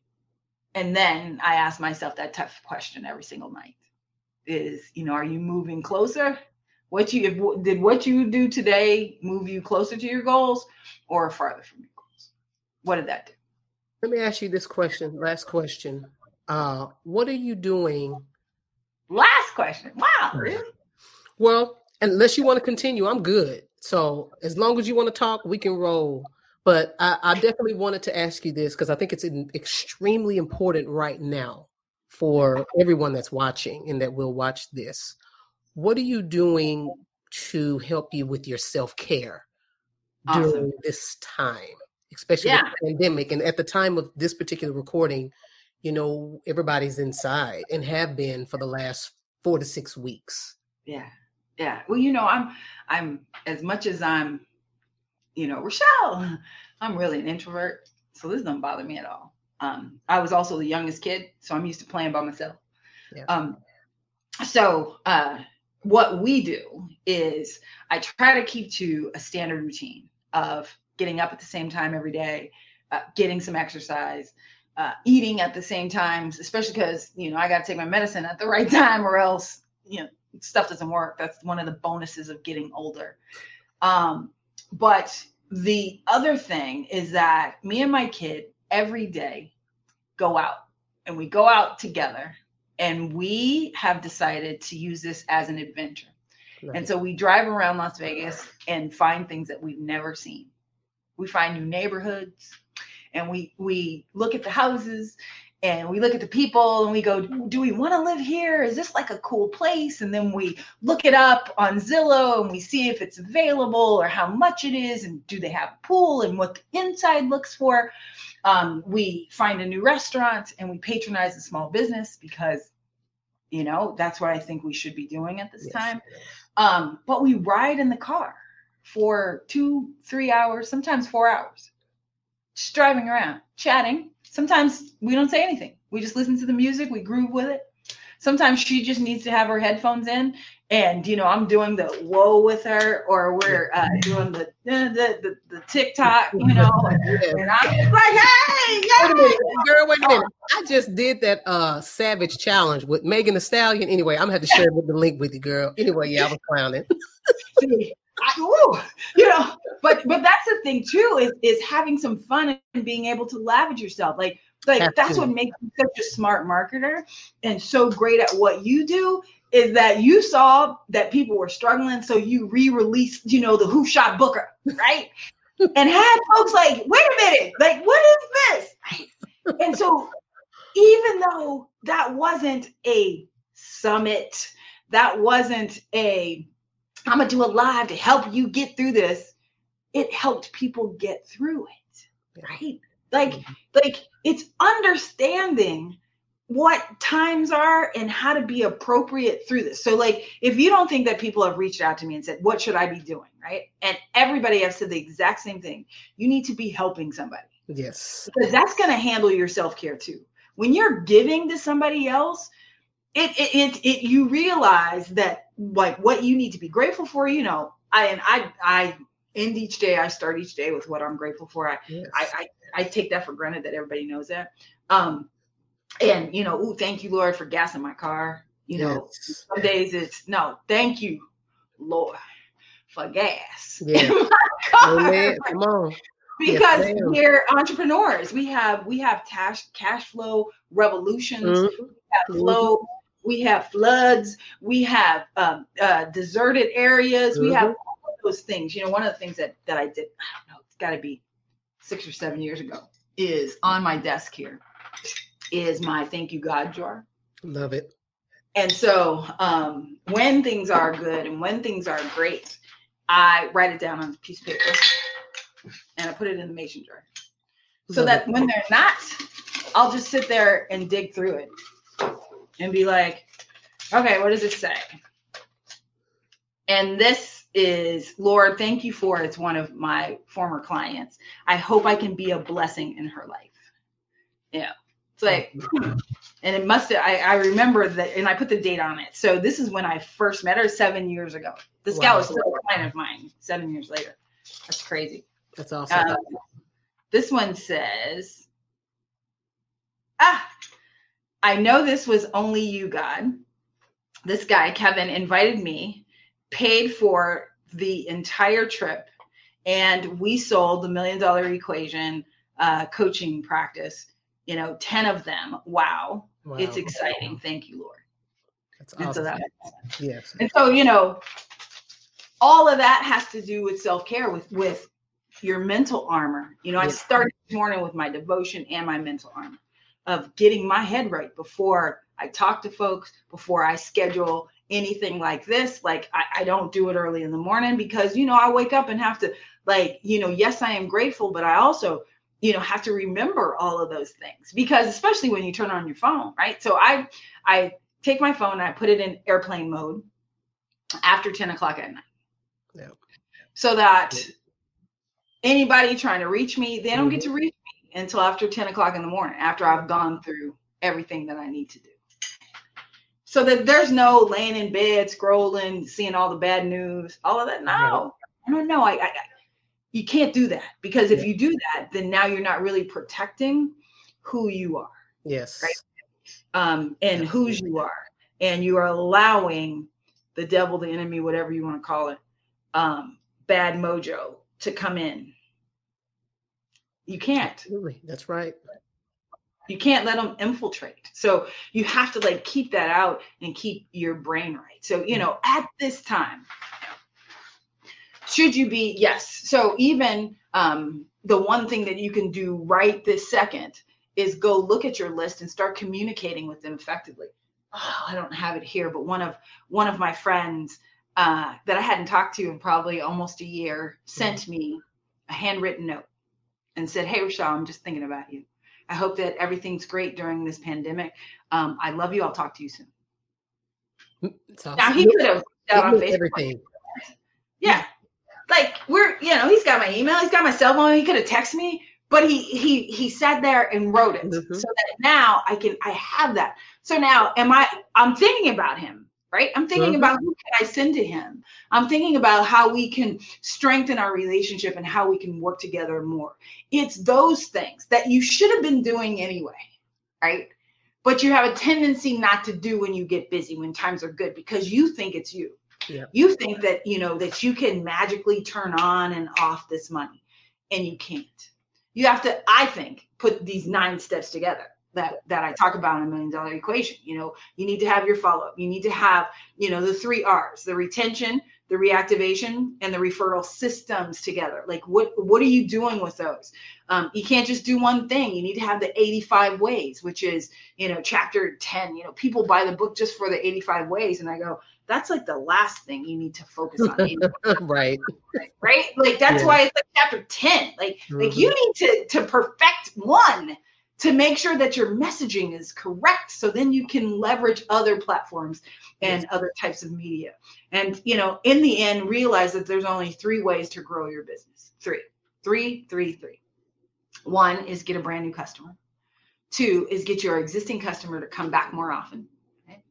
and then I ask myself that tough question every single night: Is you know, are you moving closer? What you if, did what you do today move you closer to your goals or farther from your goals? What did that do? Let me ask you this question. Last question. Uh, what are you doing Last question. Wow, really? Well, unless you want to continue, I'm good. So as long as you want to talk, we can roll. But I, I definitely wanted to ask you this because I think it's extremely important right now for everyone that's watching and that will watch this. What are you doing to help you with your self care awesome. during this time, especially yeah. the pandemic? And at the time of this particular recording, you know, everybody's inside and have been for the last four to six weeks. Yeah. Yeah. Well, you know, I'm I'm as much as I'm, you know, Rochelle, <laughs> I'm really an introvert. So this doesn't bother me at all. Um, I was also the youngest kid, so I'm used to playing by myself. Yeah. Um, so uh what we do is I try to keep to a standard routine of getting up at the same time every day, uh, getting some exercise, uh, eating at the same times, especially because you know I got to take my medicine at the right <laughs> time, or else you know stuff doesn't work. That's one of the bonuses of getting older. Um, but the other thing is that me and my kid every day go out and we go out together and we have decided to use this as an adventure. Right. And so we drive around Las Vegas and find things that we've never seen. We find new neighborhoods and we we look at the houses and we look at the people and we go do we want to live here? Is this like a cool place? And then we look it up on zillow and we see if it's available or how much it is and do they have a pool and what the inside looks for. Um, we find a new restaurant and we patronize a small business because you know that's what i think we should be doing at this yes. time. um, but we ride in the car for two three hours sometimes four hours just driving around, chatting. Sometimes we don't say anything. We just listen to the music, we groove with it. Sometimes she just needs to have her headphones in, and you know I'm doing the whoa with her, or we're uh, doing the, the the the TikTok, you <laughs> know, and I'm like, hey, yeah. wait girl, wait a minute. I just did that uh Savage challenge with Megan Thee Stallion. Anyway, I'm gonna have to share the link with you, girl. Anyway, yeah, I was clowning. <laughs> See, I, ooh, you know, but but that's the thing too is is having some fun and being able to at yourself. Like like Absolutely. that's what makes you such a smart marketer and so great at what you do is that you saw that people were struggling, so you re-released, you know, the Who Shot Booker, right? <laughs> and had folks like, wait a minute, like what is this? Right? And so even though that wasn't a summit, that wasn't a I'm gonna do a live to help you get through this. It helped people get through it, right? Like, mm-hmm. like it's understanding what times are and how to be appropriate through this. So, like, if you don't think that people have reached out to me and said, What should I be doing? Right. And everybody has said the exact same thing. You need to be helping somebody. Yes. Because that's going to handle your self care too. When you're giving to somebody else, it, it, it, it, you realize that like what you need to be grateful for, you know, I, and I, I end each day, I start each day with what I'm grateful for. I, yes. I, I, I take that for granted that everybody knows that. Um, and you know, ooh, thank you, Lord, for gas in my car. You yes. know, some days it's no, thank you, Lord, for gas. Yeah. <laughs> In my car. Amen. <laughs> Come on. Because yes, we're entrepreneurs. We have we have cash cash flow revolutions. Mm-hmm. We have flow we have floods, we have um, uh, deserted areas, mm-hmm. we have mm-hmm. all of those things. You know, one of the things that that I did, I don't know, it's got to be six or seven years ago, is on my desk here is my thank you God jar. Love it. And so um, when things are good and when things are great, I write it down on a piece of paper and I put it in the mason jar. So Love that it. when they're not, I'll just sit there and dig through it and be like, okay, what does it say? And this is, Lord, thank you for it's one of my former clients. I hope I can be a blessing in her life. Yeah. It's like, <laughs> and it must have, I, I remember that, and I put the date on it. So this is when I first met her seven years ago. This gal Wow. was still a client of mine seven years later. That's crazy. That's awesome. Um, this one says, Ah, I know this was only you, God. This guy, Kevin, invited me, paid for the entire trip, and we sold the million dollar equation uh, coaching practice. You know, 10 of them. Wow. Wow. It's exciting. Thank you, Lord. That's And so awesome. that yes. and so, you know, all of that has to do with self-care, with with your mental armor. You know, I Yeah. started this morning with my devotion and my mental armor of getting my head right before I talk to folks, before I schedule anything like this. Like I, I don't do it early in the morning because you know I wake up and have to like, you know, yes, I am grateful, but I also you know have to remember all of those things because especially when you turn on your phone right so i i take my phone and i put it in airplane mode after 10 o'clock at night Yeah. so that anybody trying to reach me they don't get mm-hmm. to reach until after 10 o'clock in the morning after i've gone through everything that i need to do so that there's no laying in bed scrolling seeing all the bad news all of that no no no i, I you can't do that because if you do that then now you're not really protecting who you are Yes. Right. um, and whose you are, and you are allowing the devil, the enemy, whatever you want to call it, um, bad mojo to come in. You can't. Absolutely. That's right. You can't let them infiltrate. So you have to like keep that out and keep your brain right. So you know, at this time, should you be yes? So even um, the one thing that you can do right this second is go look at your list and start communicating with them effectively. Oh, I don't have it here, but one of one of my friends uh, that I hadn't talked to in probably almost a year sent me a handwritten note and said, "Hey, Rochelle, I'm just thinking about you. I hope that everything's great during this pandemic. Um, I love you. I'll talk to you soon." Awesome. Now he could have out on Facebook. everything. Yeah. Like we're, you know, he's got my email, he's got my cell phone, he could have texted me, but he he he sat there and wrote it Mhm. so that now I can I have that. So now am I I'm thinking about him, right? I'm thinking Mhm. about who can I send to him. I'm thinking about how we can strengthen our relationship and how we can work together more. It's those things that you should have been doing anyway, right? But you have a tendency not to do when you get busy, when times are good, because you think it's you Yeah. you think that you know that you can magically turn on and off this money and you can't you have to i think put these nine steps together that that i talk about in a million dollar equation you know you need to have your follow-up. You need to have you know the three r's the retention the reactivation and the referral systems together. Like what what are you doing with those? Um, you can't just do one thing. You need to have the 85 ways which is you know chapter 10 you know people buy the book just for the 85 ways and i go that's like the last thing you need to focus on. <laughs> Right. right? Like that's Yeah. why it's like chapter 10 like like you need to to perfect one to make sure that your messaging is correct so then you can leverage other platforms and other types of media. And you know in the end realize that there's only three ways to grow your business. Three. Three three three. One is get a brand new customer. Two is get your existing customer to come back more often okay?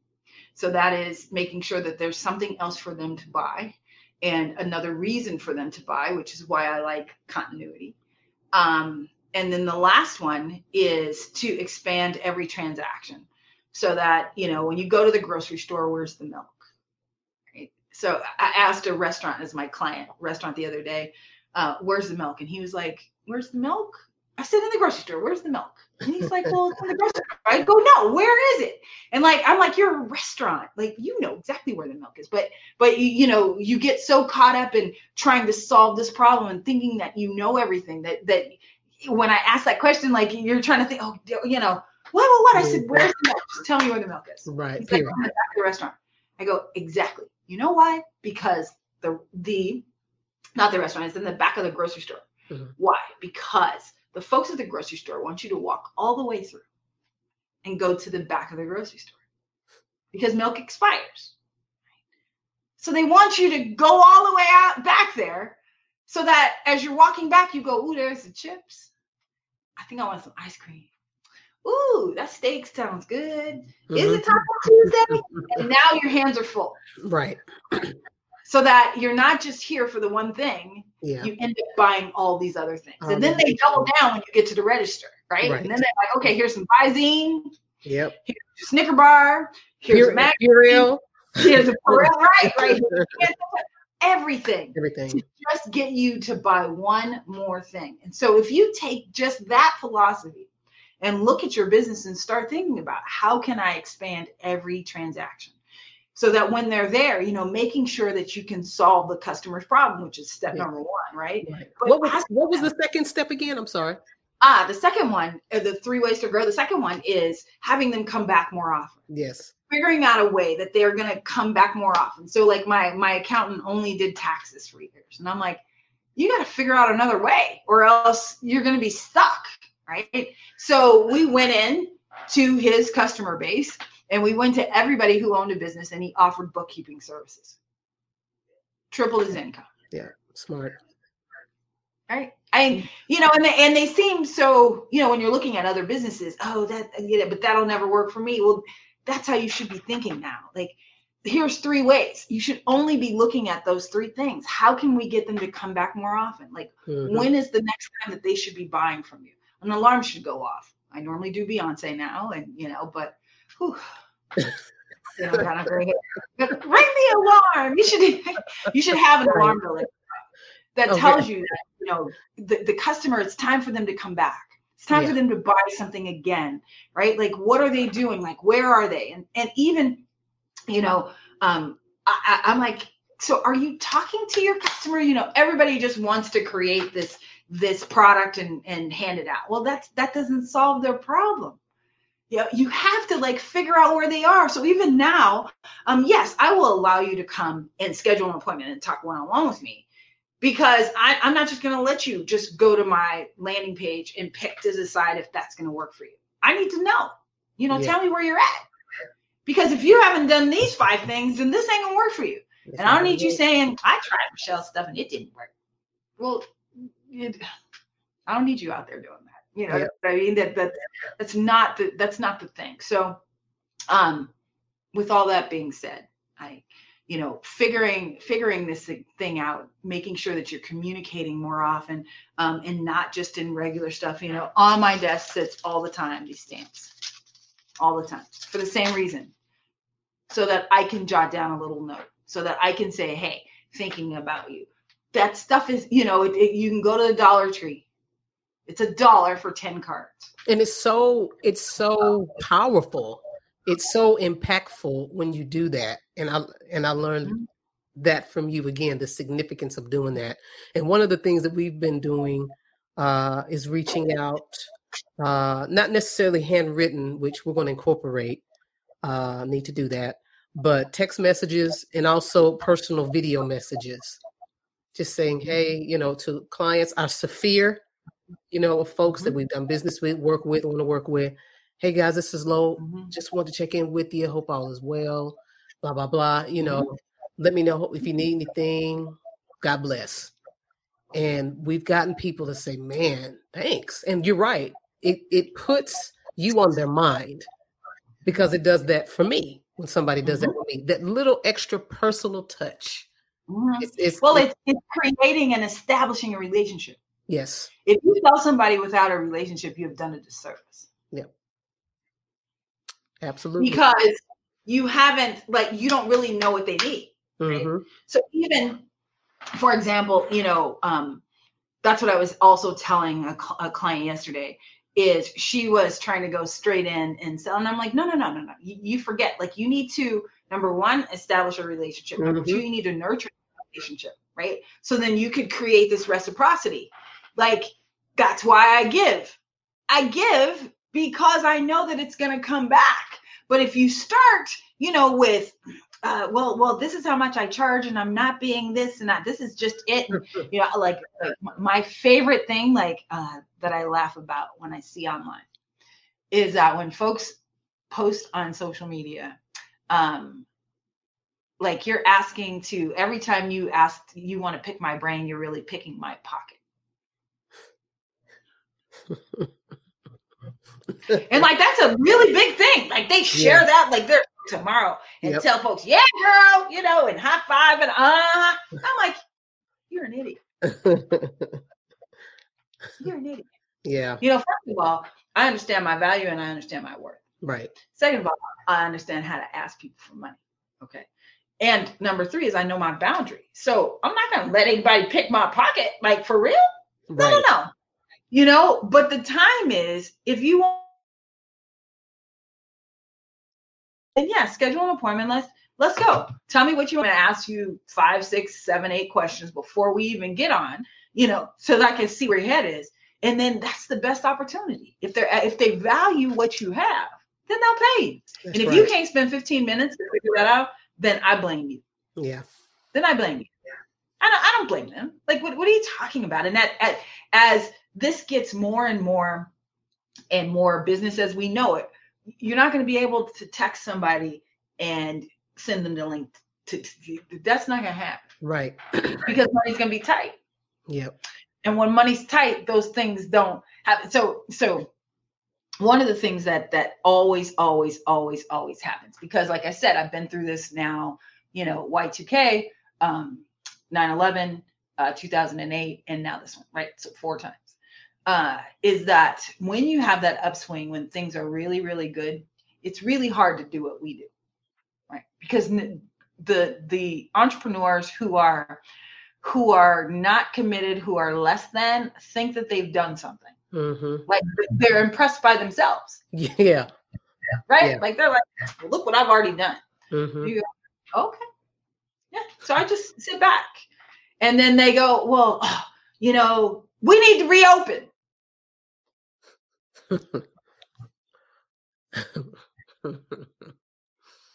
so that is making sure that there's something else for them to buy and another reason for them to buy which is why i like continuity. Um, and then the last one is to expand every transaction so that you know when you go to the grocery store where's the milk? Right? So i asked a restaurant as my client restaurant the other day uh, where's the milk? And he was like where's the milk? I said in the grocery store. Where's the milk? And he's like well it's in the grocery store. I go no where is it? And like i'm like you're a restaurant. Like you know exactly where the milk is. But but you, you know you get so caught up in trying to solve this problem and thinking that you know everything that that when I ask that question, like you're trying to think, oh, you know, what, what, what? I said, where's the milk? Just tell me where the milk is. Right. He's like. "Oh, in the back of the restaurant. I go, exactly. You know why? Because the the not the restaurant, it's in the back of the grocery store. Mhm. Why? Because the folks at the grocery store want you to walk all the way through and go to the back of the grocery store because milk expires. So they want you to go all the way out back there so that as you're walking back, you go, Ooh, there's the chips. I think I want some ice cream. Ooh, that steak sounds good. Is Mhm. it Taco Tuesday? And now your hands are full. Right. So that you're not just here for the one thing, Yeah. you end up buying all these other things. All and then they double down when you get to the register, right? Right. And then they're like, okay, here's some Visine, Yep. here's a Snicker bar, here's a Mac, here's a Purell, <laughs> right, right. Everything Everything. to just get you to buy one more thing. And so if you take just that philosophy and look at your business and start thinking about how can I expand every transaction so that when they're there, you know, making sure that you can solve the customer's problem, which is step Yeah. number one, right? Right. What was what was the second step again? I'm sorry. Ah, the second one, uh, the three ways to grow. The second one is having them come back more often. Yes. Figuring out a way that they're going to come back more often. So, like my my accountant only did taxes for years, and I'm like, you got to figure out another way, or else you're going to be stuck, right? So we went in to his customer base, and we went to everybody who owned a business, and he offered bookkeeping services. Tripled his income Yeah, Smart. right i you know and they and they seem so you know when you're looking at other businesses oh that yeah but that'll never work for me well that's how you should be thinking now. Like here's three ways. You should only be looking at those three things. How can we get them to come back more often? Like Mhm. when is the next time that they should be buying from you? An alarm should go off. I normally do Beyoncé now and you know but whew, <laughs> you know, kind of ring, the alarm. You should <laughs> you should have an alarm that tells you that you know the, the customer it's time for them to come back it's time Yeah. for them to buy something again right? Like what are they doing? Like where are they? And and even you know um I, I, i'm like so are you talking to your customer? You know everybody just wants to create this this product and and hand it out. Well that's that doesn't solve their problem. You know, you have to like figure out where they are. So even now, um, yes, I will allow you to come and schedule an appointment and talk one-on-one with me because I, I'm not just going to let you just go to my landing page and pick to decide if that's going to work for you. I need to know. You know, Yeah. tell me where you're at. Because if you haven't done these five things, then this ain't gonna work for you. That's And I don't need you saying I tried Michelle's stuff and it didn't work. Well, it, I don't need you out there doing that. You know Yeah. what I mean? That that that's not the that's not the thing. So, um, with all that being said, I, you know, figuring figuring this thing out, making sure that you're communicating more often, um, and not just in regular stuff. You know, on my desk sits all the time these stamps, all the time for the same reason, so that I can jot down a little note, so that I can say, hey, thinking about you. That stuff is, you know, it, it, you can go to the Dollar Tree. It's a dollar for ten cards. and it's so it's so powerful it's so impactful when you do that and i and i learned Mhm. that from you again the significance of doing that and one of the things that we've been doing uh is reaching out uh not necessarily handwritten which we're going to incorporate uh need to do that but text messages and also personal video messages. Just saying hey you know to clients our sphere you know of folks that we've done business with work with want to work with hey guys this is low Mhm. just want to check in with you. Hope all is well. Blah blah blah you know. Let me know if you need anything. God bless. And we've gotten people to say man thanks. And you're right. It it puts you on their mind because it does that for me when somebody does that for me. That little extra personal touch Mhm. it's, it's Well, it's, it's creating and establishing a relationship. yes. If you tell somebody without a relationship, you have done a disservice absolutely because you haven't, like, you don't really know what they need. Mhm. So even, for example, you know, um, that's what I was also telling a, cl- a client yesterday. Is she was trying to go straight in and sell, and I'm like, no, no, no, no, no. You, you forget. Like, you need to number one establish a relationship. Number two, you need to nurture a relationship, right? So then you could create this reciprocity. Like that's why I give. I give because I know that it's going to come back. But if you start, you know, with uh, well, well, this is how much I charge, and I'm not being this and that. This is just it. <laughs> you know, like, like my favorite thing, like uh, that I laugh about when I see online, is that when folks post on social media, um, like you're asking to every time you ask, you want to pick my brain, you're really picking my pocket. <laughs> and like that's a really big thing. Like they share yeah. that like they're tomorrow and yep. tell folks, yeah, girl, you know, and high five and uh I'm like, you're an idiot. <laughs> you're an idiot. Yeah. You know, first of all, I understand my value and I understand my worth. Right. Second of all, I understand how to ask people for money. Okay. And number three is I know my boundary. So I'm not gonna let anybody pick my pocket, like for real. Right. No, no, no. You know, but the time is if you want and yeah, schedule an appointment. Let's let's go. Tell me what you want to ask you five, six, seven, eight questions before we even get on, you know, so that I can see where your head is. And then that's the best opportunity. If they're if they value what you have, then they'll pay you. That's and if right. you can't spend 15 minutes to figure that out, then I blame you. Yeah. Then I blame you. I don't, I don't blame them. Like, what, what are you talking about? And that as this gets more and more and more business as we know it, you're not going to be able to text somebody and send them the link to, to that's not going to happen. Right. <clears throat> Because money's going to be tight. Yep. And when money's tight those things don't happen so so one of the things that that always always always always happens because like i said i've been through this now you know y2k um 9-11 uh 2008 and now this one right? So four times uh, is that when you have that upswing, when things are really, really good, it's really hard to do what we do, right? Because the the entrepreneurs who are who are not committed, who are less than, think that they've done something. Mm-hmm. Like they're impressed by themselves. <laughs> Yeah. Right. Yeah. Like they're like, well, look what I've already done. Mm-hmm. You go, okay. Yeah. So I just sit back, and then they go, well, you know, we need to reopen.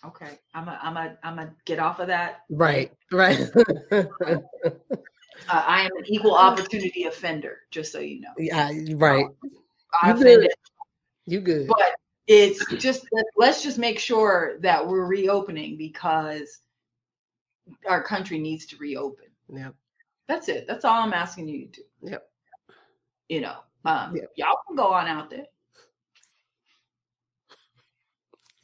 Okay, I'm a, I'm a, I'm a get off of that. Right, right. uh, I am an equal opportunity offender, just so you know. Yeah, right. Um, you good. You good. But it's just let's just make sure that we're reopening because our country needs to reopen. Yep. That's it. That's all I'm asking you to do. Yep. You know, um, yep. y'all can go on out there.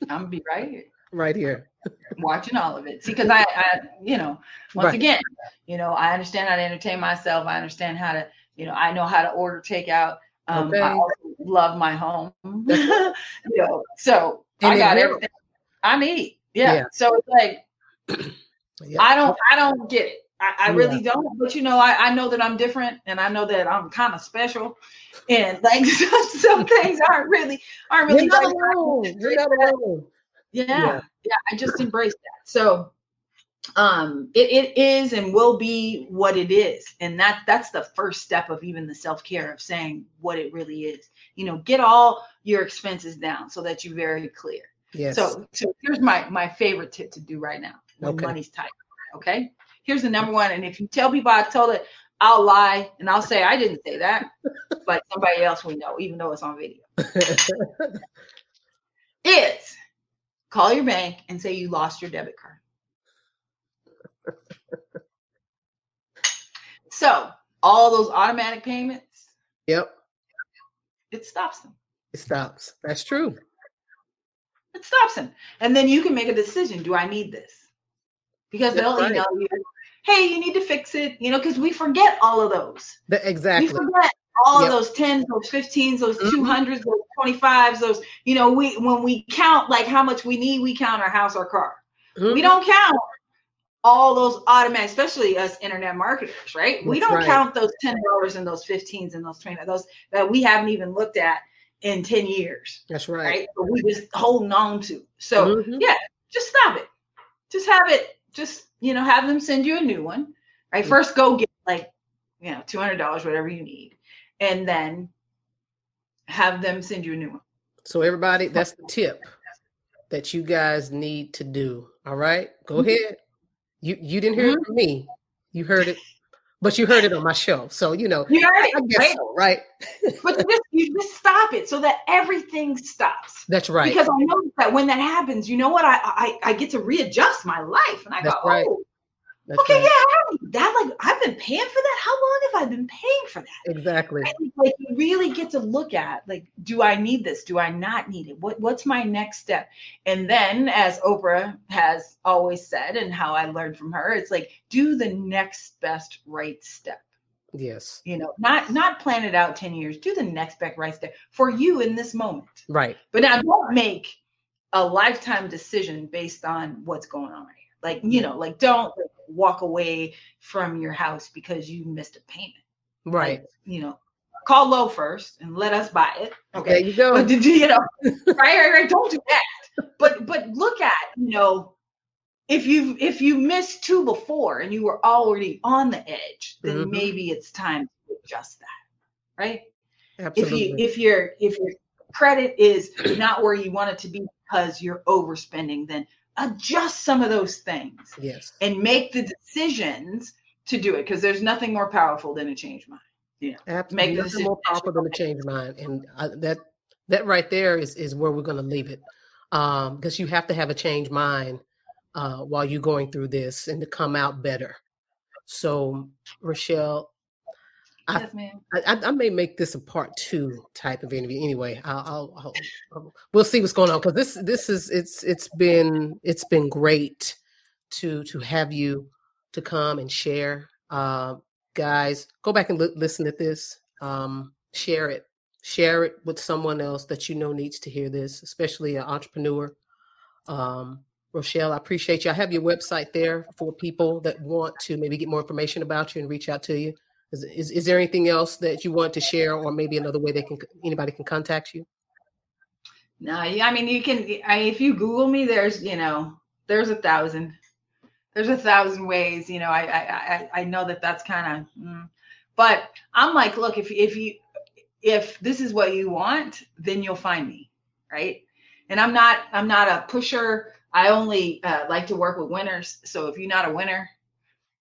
I'm gonna be right here. Right here. <laughs> watching all of it. See, because I, I, you know, once right. again, you know, I understand how to entertain myself. I understand how to, you know, I know how to order takeout. Um, okay. I love my home. <laughs> you know, so and I got everything I need. Yeah. yeah. So it's like <clears throat> yeah. I don't I don't get it. I, I really don't, but you know, I, I know that I'm different and I know that I'm kind of special. And like <laughs> some things aren't really aren't really You're not alone. You're not alone. Yeah, yeah, yeah. I just embrace that. So um it, it is and will be what it is. And that that's the first step of even the self-care of saying what it really is. You know, get all your expenses down so that you're very clear. Yes. So so here's my my favorite tip to do right now when okay. money's tight. Okay here's the number one. And if you tell people I told it, I'll lie and I'll say I didn't say that, but somebody else will know, even though it's on video. <laughs> it's call your bank and say you lost your debit card. so all those automatic payments. Yep. It stops them. It stops. That's true. It stops them. And then you can make a decision. Do I need this? Because That's they'll right. email you hey, you need to fix it, you know, because we forget all of those. The, exactly. We forget all yep. of those 10s, those 15s, those mm-hmm. 200s, those 25s, those, you know, we when we count like how much we need, we count our house or car. Mm-hmm. We don't count all those automatic, especially us internet marketers, right? That's we don't right. count those $10 and those 15s and those 20, those that we haven't even looked at in 10 years. That's right. right? But we just holding on to. So mm-hmm. yeah, just stop it. Just have it, just you know, have them send you a new one. Right. Mm-hmm. First, go get like, you know, $200, whatever you need. And then have them send you a new one. So everybody, that's the tip that you guys need to do. All right, go Mhm. ahead. You you didn't hear it from me. You heard it, but you heard it on my show. So you know, You heard I it, guess right? so, right? But you just, you just stop it so that everything stops. That's right. Because I know that when that happens, you know what? I I, I get to readjust my life, and I That's go, right. oh, That's okay, right. yeah, I don't need that like I've been paying for that. How long have I been paying for that? exactly. Right? Like you really get to look at like, do I need this? Do I not need it? What what's my next step? And then, as Oprah has always said, and how I learned from her, it's like do the next best right step. Yes, You know, not not plan it out 10 years. Do the next best right step for you in this moment. right. But now don't make a lifetime decision based on what's going on right. Like, you know, like don't like, walk away from your house because you missed a payment. Right. Like, you know, call low first and let us buy it. There Okay. you go. But did you, you know, <laughs> right, right, right. Don't do that. But but look at, you know, if you if you missed two before and you were already on the edge, then Mhm. maybe it's time to adjust that. Right? Absolutely. if you if your if your credit is not where you want it to be because you're overspending then adjust some of those things yes. and make the decisions to do it because there's nothing more powerful than a change mind Yeah. Absolutely. make the Nothing more powerful than a change mind, and I, that that right there is is where we're going to leave it, um, because you have to have a change mind uh, while you're going through this and to come out better. So, Rochelle, yes ma'am I, I- I may make this a part two type of interview. Anyway, I'll, I'll, I'll, we'll see what's going on because this this is it's it's been it's been great to to have you to come and share. Uh, guys, go back and li- listen to this. Um, share it, share it with someone else that you know needs to hear this, especially an entrepreneur. Um, Rochelle, I appreciate you. I have your website there for people that want to maybe get more information about you and reach out to you. Is, is, is there anything else that you want to share, or maybe another way they can anybody can contact you? no i mean you can I, if you google me there's you know there's a thousand there's a thousand ways you know i i i, I know that that's kind of mm. but i'm like look if if you if this is what you want then you'll find me right and i'm not i'm not a pusher i only uh, like to work with winners so if you're not a winner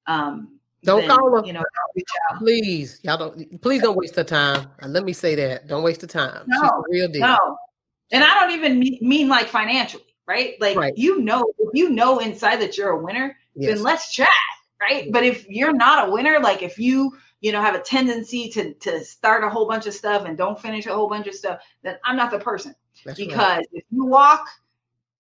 um Don't then, call her. you know reach out. Please, y'all don't. Please don't waste the time. And let me say that. Don't waste the time. She's No, real deal. No. And I don't even mean, mean like financially, right? Like Right. you know, if you know inside that you're a winner, Yes. then let's chat, right? But if you're not a winner, like if you, you know, have a tendency to to start a whole bunch of stuff and don't finish a whole bunch of stuff, then I'm not the person. That's right. because if you walk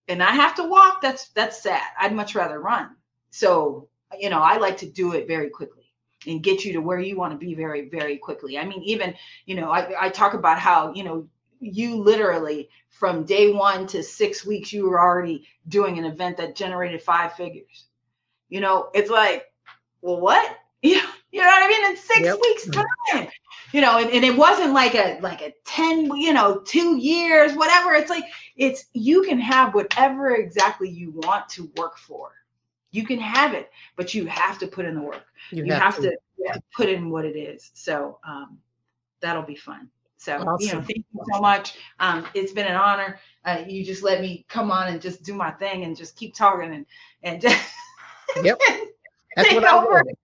and I have to walk, that's that's sad. I'd much rather run. So, you know, I like to do it very quickly and get you to where you want to be very, very quickly. I mean, even, you know, I, I talk about how, you know, you literally from day one to six weeks, you were already doing an event that generated five figures. You know, it's like, well, what? You <laughs> know, you know what I mean? In six Yep. weeks time. You know, and, and it wasn't like a like a 10, you know, two years, whatever. It's like it's you can have whatever exactly you want to work for. You can have it, but you have to put in the work. You, have, to, yeah, put in what it is. So um, that'll be fun. So you know, thank you so much. Um, it's been an honor. Uh, you just let me come on and just do my thing and just keep talking and and just <laughs> Yep. That's what I over. wanted.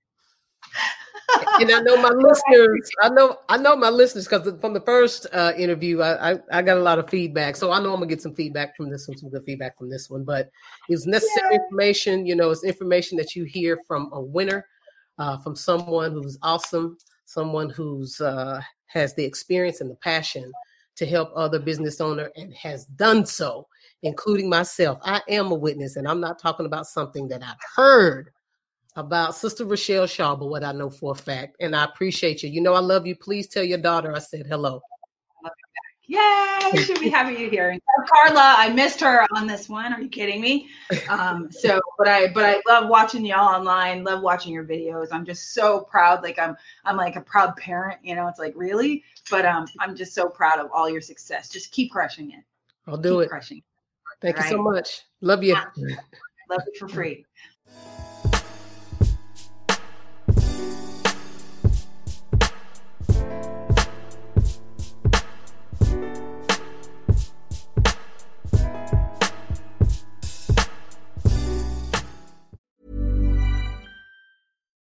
And I know my <laughs> listeners. I know I know my listeners because from the first uh, interview, I, I I got a lot of feedback. So I know I'm gonna get some feedback from this one, some good feedback from this one. But it's necessary information. You know, it's information that you hear from a winner, uh, from someone who's awesome, someone who's uh, has the experience and the passion to help other business owner and has done so, including myself. I am a witness, and I'm not talking about something that I've heard about Sister Rochelle Shaw, but what I know for a fact. And I appreciate you. You know, I love you. Please tell your daughter I said hello. Yay! Should be happy you're here. And Carla, I missed her on this one. Are you kidding me? Um, so, but I, but I love watching y'all online. Love watching your videos. I'm just so proud. Like I'm, I'm like a proud parent. You know, it's like really. But um, I'm just so proud of all your success. Just keep crushing it. I'll do keep it. crushing. Thank you so much. Love you. Love you for free.